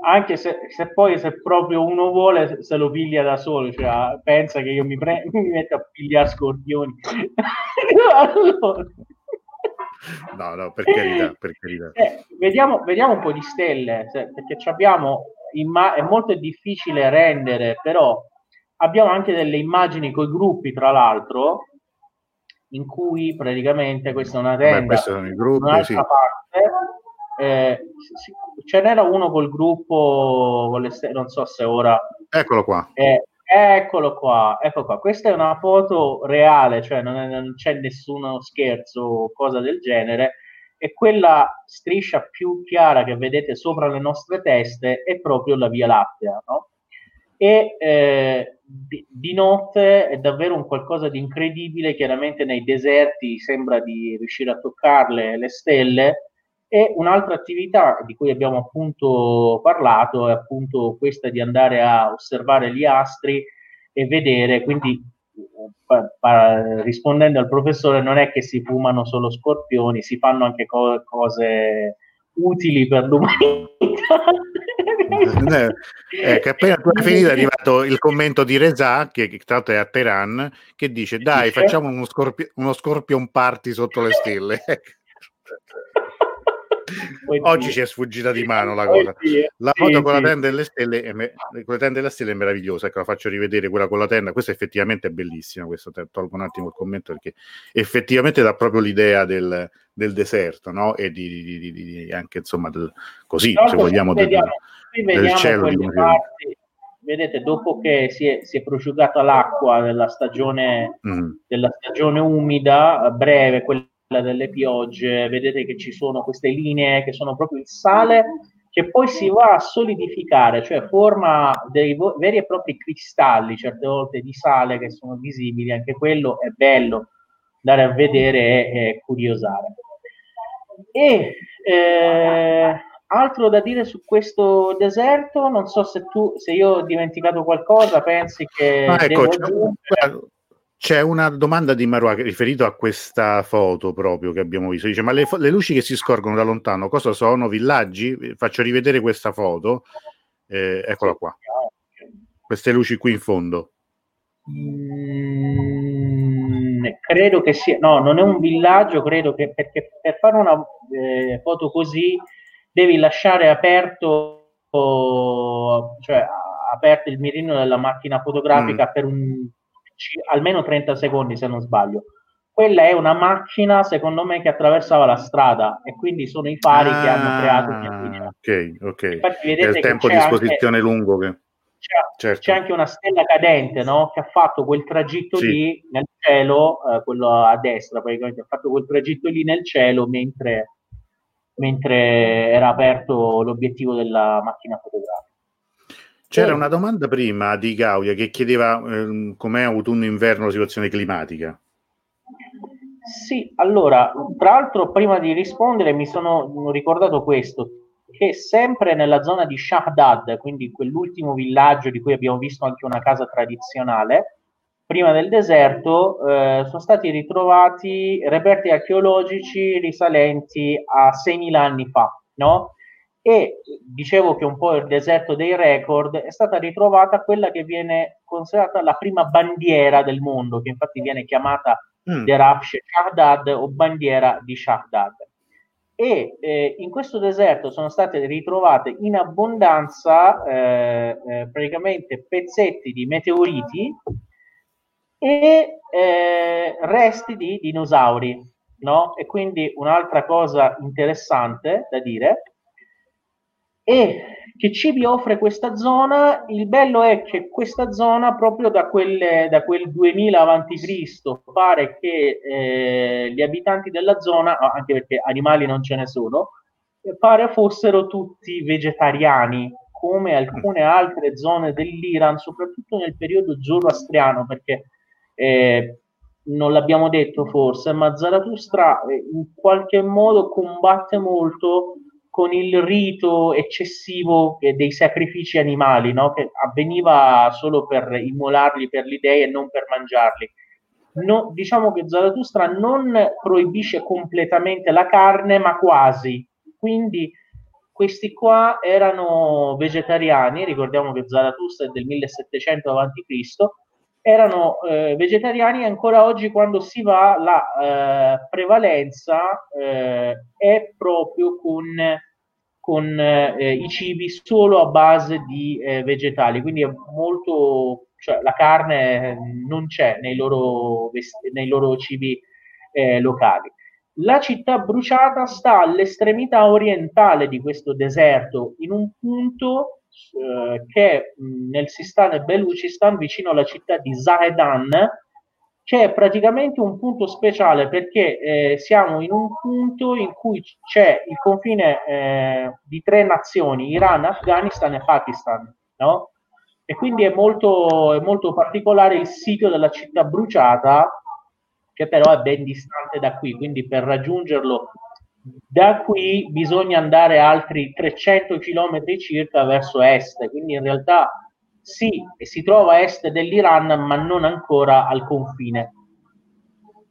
anche se, se, poi se proprio uno vuole se lo piglia da solo, cioè pensa che io mi, pre- [LAUGHS] mi metto a pigliare scorpioni. allora... No, no, per carità, per carità. Eh, vediamo, vediamo, un po' di stelle, perché abbiamo imma- è molto difficile rendere, però abbiamo anche delle immagini con i gruppi, tra l'altro, in cui praticamente questa è una tenda, Beh, sono i gruppi, sì. parte, eh, ce n'era uno col gruppo, non so se ora... Eccolo qua. Eh, eccolo qua, ecco qua. Questa è una foto reale, cioè non, è, non c'è nessuno scherzo o cosa del genere e quella striscia più chiara che vedete sopra le nostre teste è proprio la Via Lattea, no? E eh, di, di, notte è davvero un qualcosa di incredibile, chiaramente nei deserti sembra di riuscire a toccarle le stelle e un'altra attività di cui abbiamo appunto parlato è appunto questa di andare a osservare gli astri e vedere, quindi pa- pa- rispondendo al professore, non è che si fumano solo scorpioni, si fanno anche co- cose utili per l'umanità. eh, che appena tu hai finito è arrivato il commento di Reza, che, che tra l'altro è a Teheran, che dice dai facciamo uno, scorpio- uno scorpion party sotto le stelle. [LAUGHS] Oggi ci è sfuggita di mano la cosa. La foto sì, con la tenda delle stelle, è me- con le tende delle stelle è meravigliosa. Ecco, la faccio rivedere quella con la tenda. Questa effettivamente è bellissima. Questo tolgo un attimo il commento perché effettivamente dà proprio l'idea del, del deserto, no? E di, di, di, di anche insomma del, così, se vogliamo, vediamo, del, del cielo. Parti, vedete, dopo che si è, si è prosciugata l'acqua della stagione, mm. della stagione umida, breve, quella delle piogge, vedete che ci sono queste linee che sono proprio il sale che poi si va a solidificare, cioè forma dei vo- veri e propri cristalli, certe volte di sale che sono visibili, anche quello è bello andare a vedere e, e curiosare. E eh, altro da dire su questo deserto, non so se tu, se io ho dimenticato qualcosa, pensi che... Ah, ecco, c'è una domanda di Marua riferito a questa foto proprio che abbiamo visto. Dice: Ma le, le, luci che si scorgono da lontano cosa sono? Villaggi? Faccio rivedere questa foto. Eh, eccola qua. Queste luci qui in fondo. Mm, credo che sia, no, non è un villaggio. Credo che perché per fare una eh, foto così devi lasciare aperto, cioè aperto il mirino della macchina fotografica mm. per un, almeno 30 secondi se non sbaglio. Quella è una macchina, secondo me, che attraversava la strada e quindi sono i fari ah, che hanno creato Ok, ok. Infatti, è il tempo di esposizione anche, lungo che... C'è, certo. c'è, anche una stella cadente no? che ha fatto quel tragitto sì. lì nel cielo, eh, quello a destra praticamente, ha fatto quel tragitto lì nel cielo mentre, mentre era aperto l'obiettivo della macchina fotografica. C'era una domanda prima di Gaudia che chiedeva eh, com'è autunno-inverno la situazione climatica. Sì, allora, tra l'altro prima di rispondere mi sono ricordato questo, che sempre nella zona di Shahdad, quindi quell'ultimo villaggio di cui abbiamo visto anche una casa tradizionale, prima del deserto eh, sono stati ritrovati reperti archeologici risalenti a 6.000 anni fa, no? E dicevo che un po' il deserto dei record è stata ritrovata quella che viene considerata la prima bandiera del mondo, che infatti viene chiamata mm. Derafsh Shahdad o bandiera di Shahdad. E eh, in questo deserto sono state ritrovate in abbondanza eh, eh, praticamente pezzetti di meteoriti e eh, resti di dinosauri, no? E quindi un'altra cosa interessante da dire e che cibi offre questa zona? Il bello è che questa zona, proprio da, quelle, da quel 2000 a.C., pare che eh, gli abitanti della zona, anche perché animali non ce ne sono, pare fossero tutti vegetariani, come alcune altre zone dell'Iran, soprattutto nel periodo zoroastriano, perché eh, non l'abbiamo detto forse, ma Zarathustra eh, in qualche modo combatte molto con il rito eccessivo dei sacrifici animali, no? che avveniva solo per immolarli per gli dei e non per mangiarli. No, diciamo che Zarathustra non proibisce completamente la carne, ma quasi. Quindi questi qua erano vegetariani, ricordiamo che Zarathustra è del 1700 a.C., erano eh, vegetariani e ancora oggi quando si va la eh, prevalenza eh, è proprio con, con eh, i cibi solo a base di eh, vegetali, quindi è molto, cioè, la carne non c'è nei loro, nei loro cibi eh, locali. La città bruciata sta all'estremità orientale di questo deserto, in un punto eh, che nel Sistan e Belucistan, vicino alla città di Zahedan, c'è praticamente un punto speciale perché eh, siamo in un punto in cui c'è il confine eh, di tre nazioni, Iran, Afghanistan e Pakistan, no? E quindi è molto, è molto particolare il sito della città bruciata, che però è ben distante da qui, quindi per raggiungerlo da qui bisogna andare altri 300 km circa verso est, quindi in realtà sì, si trova a est dell'Iran, ma non ancora al confine.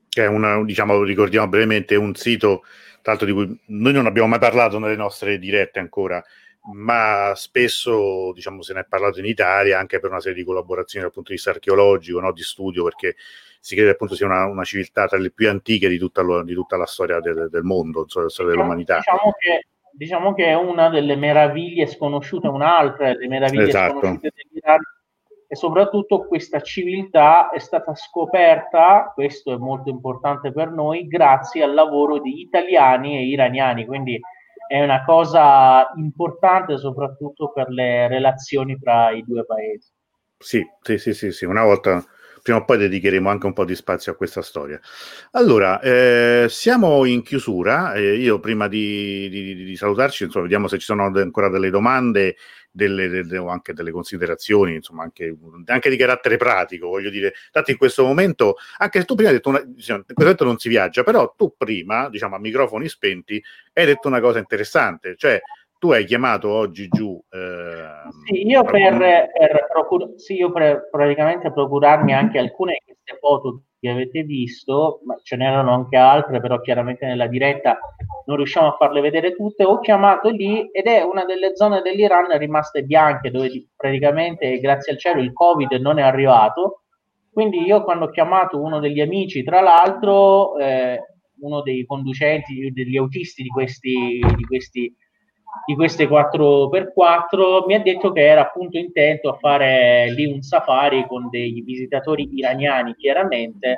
Che è una, diciamo, ricordiamo brevemente, un sito, tra l'altro di cui noi non abbiamo mai parlato nelle nostre dirette ancora, ma spesso diciamo, se ne è parlato in Italia anche per una serie di collaborazioni dal punto di vista archeologico, no? di studio, perché si crede appunto sia una, una, civiltà tra le più antiche di tutta, lo, di tutta la storia del, del mondo, insomma, la storia diciamo, dell'umanità. Diciamo che, diciamo che, è una delle meraviglie sconosciute, un'altra delle meraviglie esatto. sconosciute dell'Iran e soprattutto questa civiltà è stata scoperta, questo è molto importante per noi, grazie al lavoro di italiani e iraniani, quindi è una cosa importante soprattutto per le relazioni tra i due paesi. Sì, sì, sì, sì, sì. una volta prima o poi dedicheremo anche un po' di spazio a questa storia. Allora, eh, siamo in chiusura. Eh, io prima di, di, di, salutarci, insomma, vediamo se ci sono ancora delle domande delle, delle, o anche delle considerazioni, insomma, anche, anche, di carattere pratico, voglio dire. Tanto in questo momento, anche se tu prima hai detto, una, diciamo, in questo momento non si viaggia, però tu prima, diciamo, a microfoni spenti, hai detto una cosa interessante, cioè tu hai chiamato oggi giù. Eh, sì, io per, per, procur- sì, io per praticamente procurarmi anche alcune di queste foto che avete visto, ma ce n'erano anche altre, però chiaramente nella diretta non riusciamo a farle vedere tutte. Ho chiamato lì ed è una delle zone dell'Iran rimaste bianche, dove praticamente, grazie al cielo, il Covid non è arrivato. Quindi io quando ho chiamato uno degli amici, tra l'altro, eh, uno dei conducenti, degli autisti di questi, di questi di queste 4x4, mi ha detto che era appunto intento a fare lì un safari con dei visitatori iraniani, chiaramente.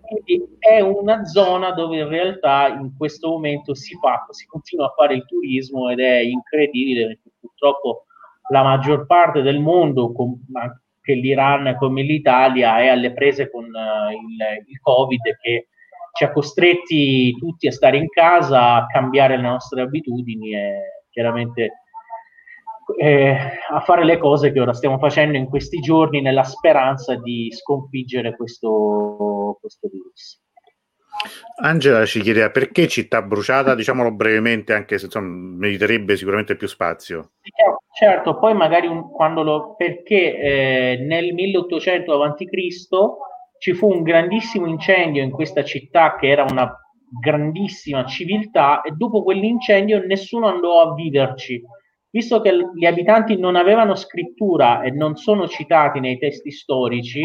Quindi è una zona dove in realtà in questo momento si fa, si continua a fare il turismo ed è incredibile perché purtroppo la maggior parte del mondo, anche l'Iran come l'Italia, è alle prese con uh, il, il Covid che ci ha costretti tutti a stare in casa, a cambiare le nostre abitudini e chiaramente eh, a fare le cose che ora stiamo facendo in questi giorni nella speranza di sconfiggere questo, questo virus. Angela ci chiedeva perché città bruciata, diciamolo brevemente, anche se insomma, meriterebbe sicuramente più spazio. Certo, poi magari un, quando lo perché eh, nel 1800 a.C ci fu un grandissimo incendio in questa città che era una grandissima civiltà e dopo quell'incendio nessuno andò a viverci. Visto che gli abitanti non avevano scrittura e non sono citati nei testi storici,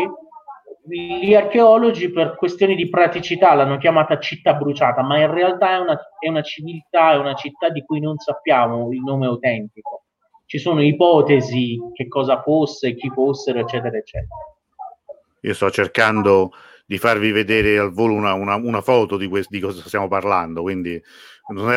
gli archeologi per questioni di praticità l'hanno chiamata città bruciata, ma in realtà è una, è una civiltà, è una città di cui non sappiamo il nome autentico. Ci sono ipotesi che cosa fosse, chi fossero, eccetera, eccetera. Io sto cercando di farvi vedere al volo una, una, una foto di, questo, di, cosa stiamo parlando, quindi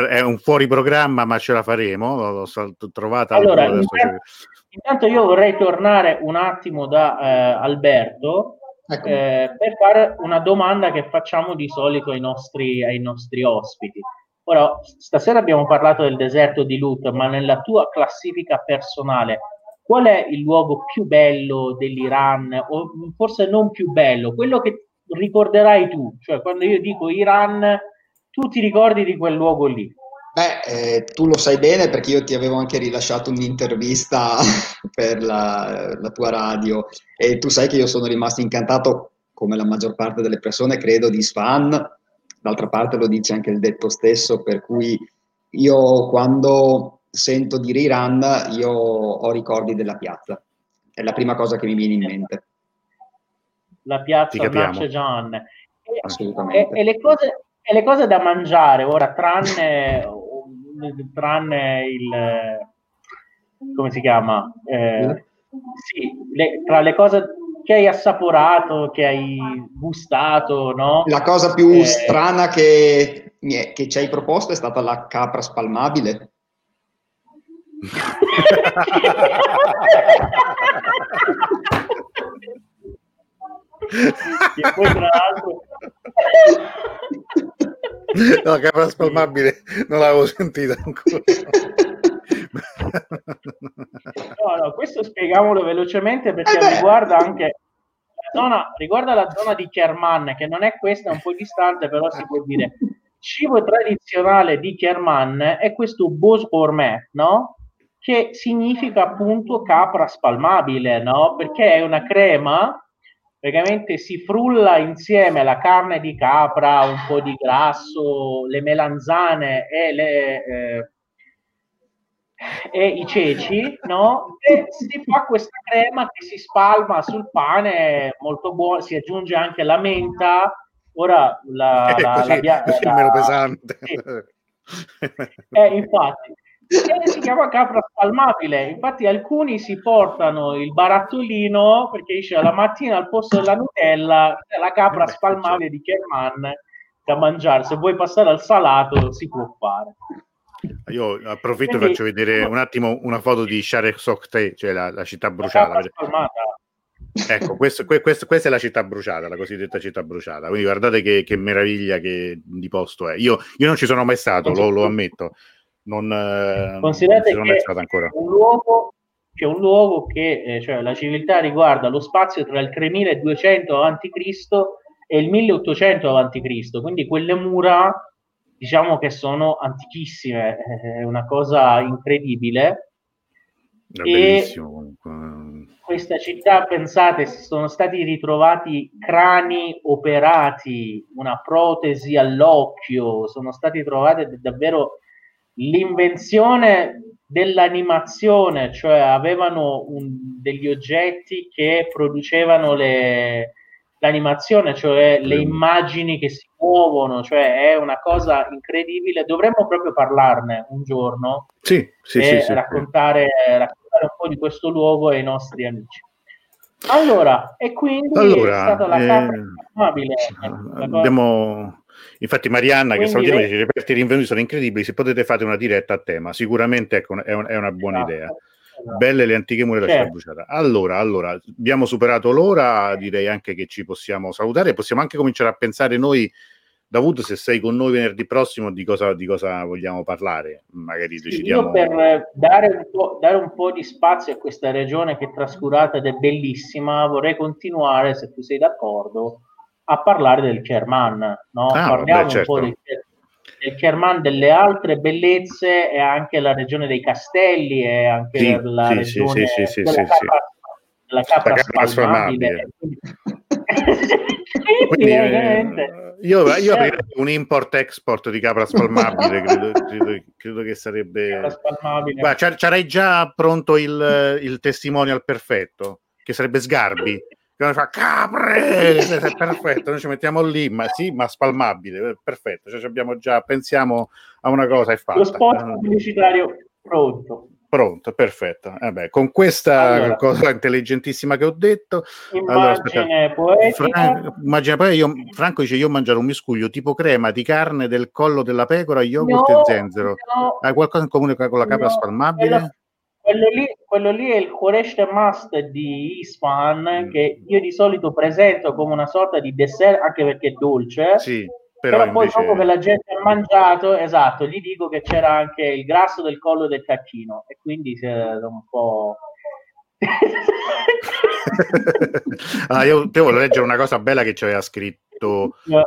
è un fuori programma, ma ce la faremo. L'ho trovata. Allora, intanto, intanto, io vorrei tornare un attimo da eh, Alberto ecco. eh, per fare una domanda che facciamo di solito ai nostri, ai nostri ospiti. Ora, stasera abbiamo parlato del deserto di Lut, ma nella tua classifica personale, qual è il luogo più bello dell'Iran, o forse non più bello, quello che ricorderai tu, cioè quando io dico Iran, tu ti ricordi di quel luogo lì. Beh, eh, tu lo sai bene perché io ti avevo anche rilasciato un'intervista [LAUGHS] per la, la, tua radio e tu sai che io sono rimasto incantato, come la maggior parte delle persone, credo, di Sfan. D'altra parte lo dice anche il detto stesso, per cui io quando sento dire Iran, io ho ricordi della piazza. È la prima cosa che mi viene in mente. La piazza Nachejan. E, Assolutamente. E, e, le cose, e, le cose, da mangiare, ora, tranne, tranne il... come si chiama? Eh, sì, le, tra le cose che hai assaporato, che hai gustato, no? La cosa più eh, strana che, che ci hai proposto è stata la capra spalmabile [LAUGHS] [LAUGHS] [LAUGHS] che [LAUGHS] poi tra l'altro [LAUGHS] no capra spalmabile non l'avevo sentita ancora no, no, questo spieghiamolo velocemente perché eh riguarda anche la zona, riguarda la zona di Kerman che non è questa, è un po' distante però si può dire cibo tradizionale di Kerman è questo Bos Gourmet, no? che significa appunto capra spalmabile, no? Perché è una crema, praticamente si frulla insieme la carne di capra, un po' di grasso, le melanzane e, le, eh, e i ceci, no? E si fa questa crema che si spalma sul pane, molto buona, si aggiunge anche la menta. Ora la, la, così, la, così la, meno pesante. Sì. [LAUGHS] Eh, infatti, e si chiama capra spalmabile. Infatti, alcuni si portano il barattolino perché dice la mattina al posto della Nutella c'è la capra spalmabile di Kerman da mangiare. Se vuoi passare al salato, si può fare. Io approfitto e faccio vedere un attimo una foto di Sharek Sokte, cioè la, la città bruciata. La ecco, questo, questo, questa è la città bruciata, la cosiddetta città bruciata. Quindi guardate che, che meraviglia che, di posto è. Io, io, non ci sono mai stato, lo, lo ammetto non, eh, Considerate non che ancora. Un luogo, c'è un luogo che, eh, cioè la civiltà riguarda lo spazio tra il 3200 a.C. e il 1800 a.C., quindi quelle mura diciamo che sono antichissime, è una cosa incredibile. È bellissimo comunque. Questa città, pensate, sono stati ritrovati crani operati, una protesi all'occhio, sono stati trovati davvero l'invenzione dell'animazione, cioè avevano un, degli oggetti che producevano le, l'animazione, cioè le immagini che si muovono, cioè è una cosa incredibile. Dovremmo proprio parlarne un giorno sì, sì, e sì, raccontare, raccontare un po' di questo luogo ai nostri amici. Allora, e quindi allora, è stata la eh, capra amabile. Abbiamo, infatti Marianna Quindi che salutiamo dice i reperti rinvenuti sono incredibili, se potete fate una diretta a tema, sicuramente ecco, è, un- è una buona Esatto, idea. esatto. Belle le antiche mura della Certo. bruciata. Allora, allora, abbiamo superato l'ora, direi anche che ci possiamo salutare, possiamo anche cominciare a pensare noi, Davud, se sei con noi venerdì prossimo, di cosa, di cosa vogliamo parlare. Magari Sì, decidiamo. Io per dare un, dare un po' di spazio a questa regione che è trascurata ed è bellissima, vorrei continuare, se tu sei d'accordo, a parlare del Kerman. No? Ah, Parliamo vabbè, certo. un po' del, del Kerman, delle altre bellezze e anche la regione dei castelli e anche Sì, la sì, regione sì, sì, sì, della sì, capra, della capra La capra spalmabile. Quindi, [LAUGHS] eh, io, io certo. aprirei un import-export di capra spalmabile, [LAUGHS] credo, credo- credo che sarebbe... Guarda, c'avrei già pronto il, il testimonial perfetto, che sarebbe Sgarbi, che fa capre, è perfetto, noi ci mettiamo lì, ma sì, ma spalmabile, eh, perfetto, cioè, ci abbiamo già, pensiamo a una cosa e fatta. Lo spot pubblicitario pronto. Pronto, perfetto. Vabbè, con questa Allora. cosa intelligentissima che ho detto, allora, Immagine poetica. Fra- immagina poi io, Franco dice io ho mangiato un miscuglio tipo crema di carne del collo della pecora, yogurt No, e zenzero. no, Hai qualcosa in comune con la capra no, spalmabile? Quello, lì, quello lì è il Khoresh Mast di Isfahan Mm. che io di solito presento come una sorta di dessert anche perché è dolce. Sì, Però, però, poi invece... dopo che la gente ha mangiato, esatto, gli dico che c'era anche il grasso del collo del cacchino e quindi si è un po'... [LAUGHS] ah, io devo leggere una cosa bella che ci aveva scritto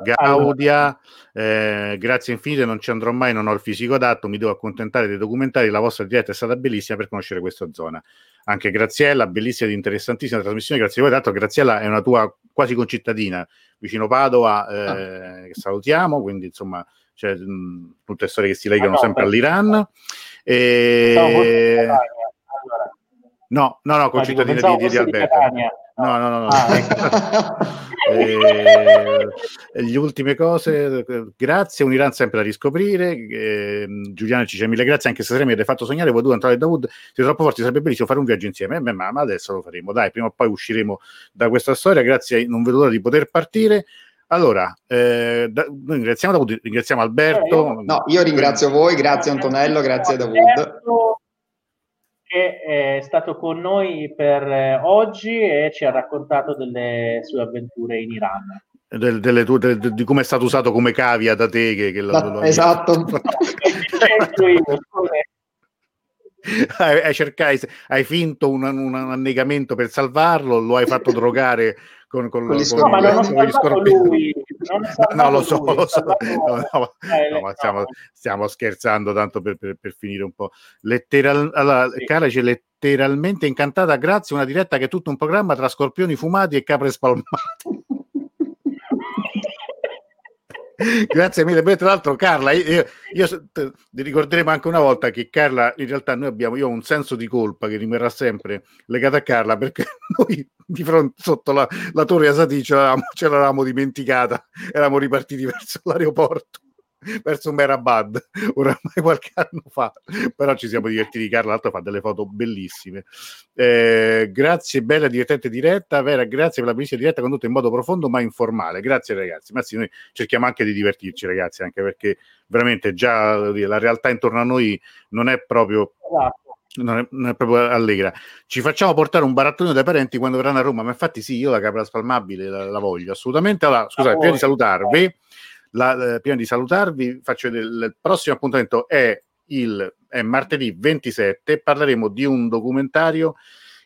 Gaudia. Eh, grazie infinite, non ci andrò mai, non ho il fisico adatto, mi devo accontentare dei documentari. La vostra diretta è stata bellissima per conoscere questa zona. Anche Graziella, bellissima ed interessantissima trasmissione. Grazie a voi. L'altro, Graziella è una tua quasi concittadina vicino Padova, eh, che salutiamo. Quindi, insomma, c'è mh, tutte storie che si legano Ah, no, sempre all'Iran. E... Pensavo fosse di Catania, allora. No, no, no, No, dico, concittadina pensavo di, di. Catania. No, no, no, no. Ah, ecco. [LAUGHS] Eh, le ultime cose, eh, grazie, un Iran sempre da riscoprire. Eh, Giuliano ci dice mille grazie, anche stasera mi avete fatto sognare. Voi due, Antonio e Davud, siete troppo forti, sarebbe bellissimo fare un viaggio insieme. Eh, beh, ma, ma adesso lo faremo, dai, prima o poi usciremo da questa storia. Grazie, non vedo l'ora di poter partire. Allora, eh, da- noi ringraziamo Davud, ringraziamo Alberto. No, io ringrazio voi, grazie Antonello, grazie Davud. Che è stato con noi per eh, oggi e ci ha raccontato delle sue avventure in Iran. Del- delle tue- de- de- di come è stato usato come cavia da te che, che Da- lo- esatto. [LAUGHS] [LAUGHS] Hai, hai cercato, hai finto un, un annegamento per salvarlo, lo hai fatto [LAUGHS] drogare con, con, Con gli con- No, ho con gli scorpioni. [LAUGHS] No, lo so, lui, lo so. No, no, Eh, no, stiamo, stiamo scherzando tanto per, per- per finire un po'. Letteral, allora, Sì. Cara c'è letteralmente incantata, grazie, una diretta che è tutto un programma tra scorpioni fumati e capre spalmate. [LAUGHS] Grazie mille. Poi, tra l'altro, Carla, io, io ti ricorderemo anche una volta che Carla, in realtà, noi abbiamo io ho un senso di colpa che rimarrà sempre legato a Carla perché [LAUGHS] noi di fronte sotto la, la torre Asati ce l'avevamo, ce l'eravamo dimenticata, eravamo ripartiti [LAUGHS] verso l'aeroporto. Verso Merabad [LAUGHS] oramai qualche anno fa, però ci siamo divertiti. Carla, l'altro fa delle foto bellissime. Eh, grazie, bella, divertente diretta. Vera, grazie per la bellissima diretta condotta in modo profondo ma informale. Grazie, ragazzi. Ma sì, noi cerchiamo anche di divertirci, ragazzi, anche perché veramente già la realtà intorno a noi non è proprio Esatto. non è, non è proprio allegra. Ci facciamo portare un barattolino dai parenti quando verranno a Roma, ma infatti sì, io la capra spalmabile la, la voglio assolutamente. Allora, scusate, prima di salutarvi, la- eh, prima di salutarvi, faccio vedere il, prossimo appuntamento è il è martedì 27, parleremo di un documentario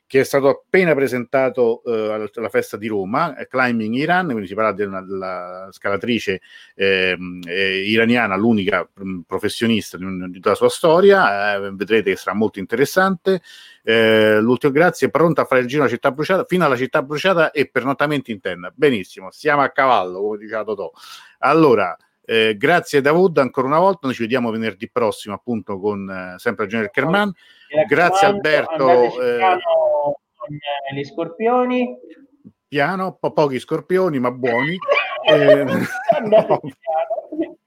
che è stato appena presentato eh, alla, festa di Roma, eh, Climbing Iran, quindi si parla della, della scalatrice ehm, eh, iraniana, l'unica mh, professionista di, un- di tutta la sua storia, eh, vedrete che sarà molto interessante. Eh, l'ultimo grazie, è pronta a fare il giro alla città bruciata, fino alla città bruciata e pernottamenti in tenda. Benissimo, siamo a cavallo, come diceva Totò. Allora, eh, grazie Davud ancora una volta, noi ci vediamo venerdì prossimo appunto con eh, sempre il General Kerman. Grazie, Alberto, eh, piano con eh, gli scorpioni. Piano, po- pochi scorpioni ma buoni. [LAUGHS] Eh, no. [LAUGHS]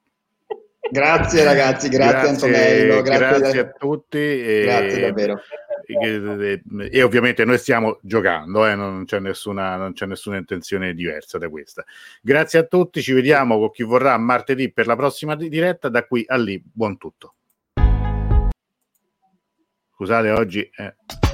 Grazie ragazzi, grazie, grazie Antonello, grazie, grazie a tutti. E, grazie davvero. E, e, ovviamente noi stiamo giocando, eh, non, c'è nessuna, non c'è nessuna intenzione diversa da questa. Grazie a tutti, ci vediamo con chi vorrà martedì per la prossima diretta. Da qui a lì, buon tutto. Scusate, oggi... Eh.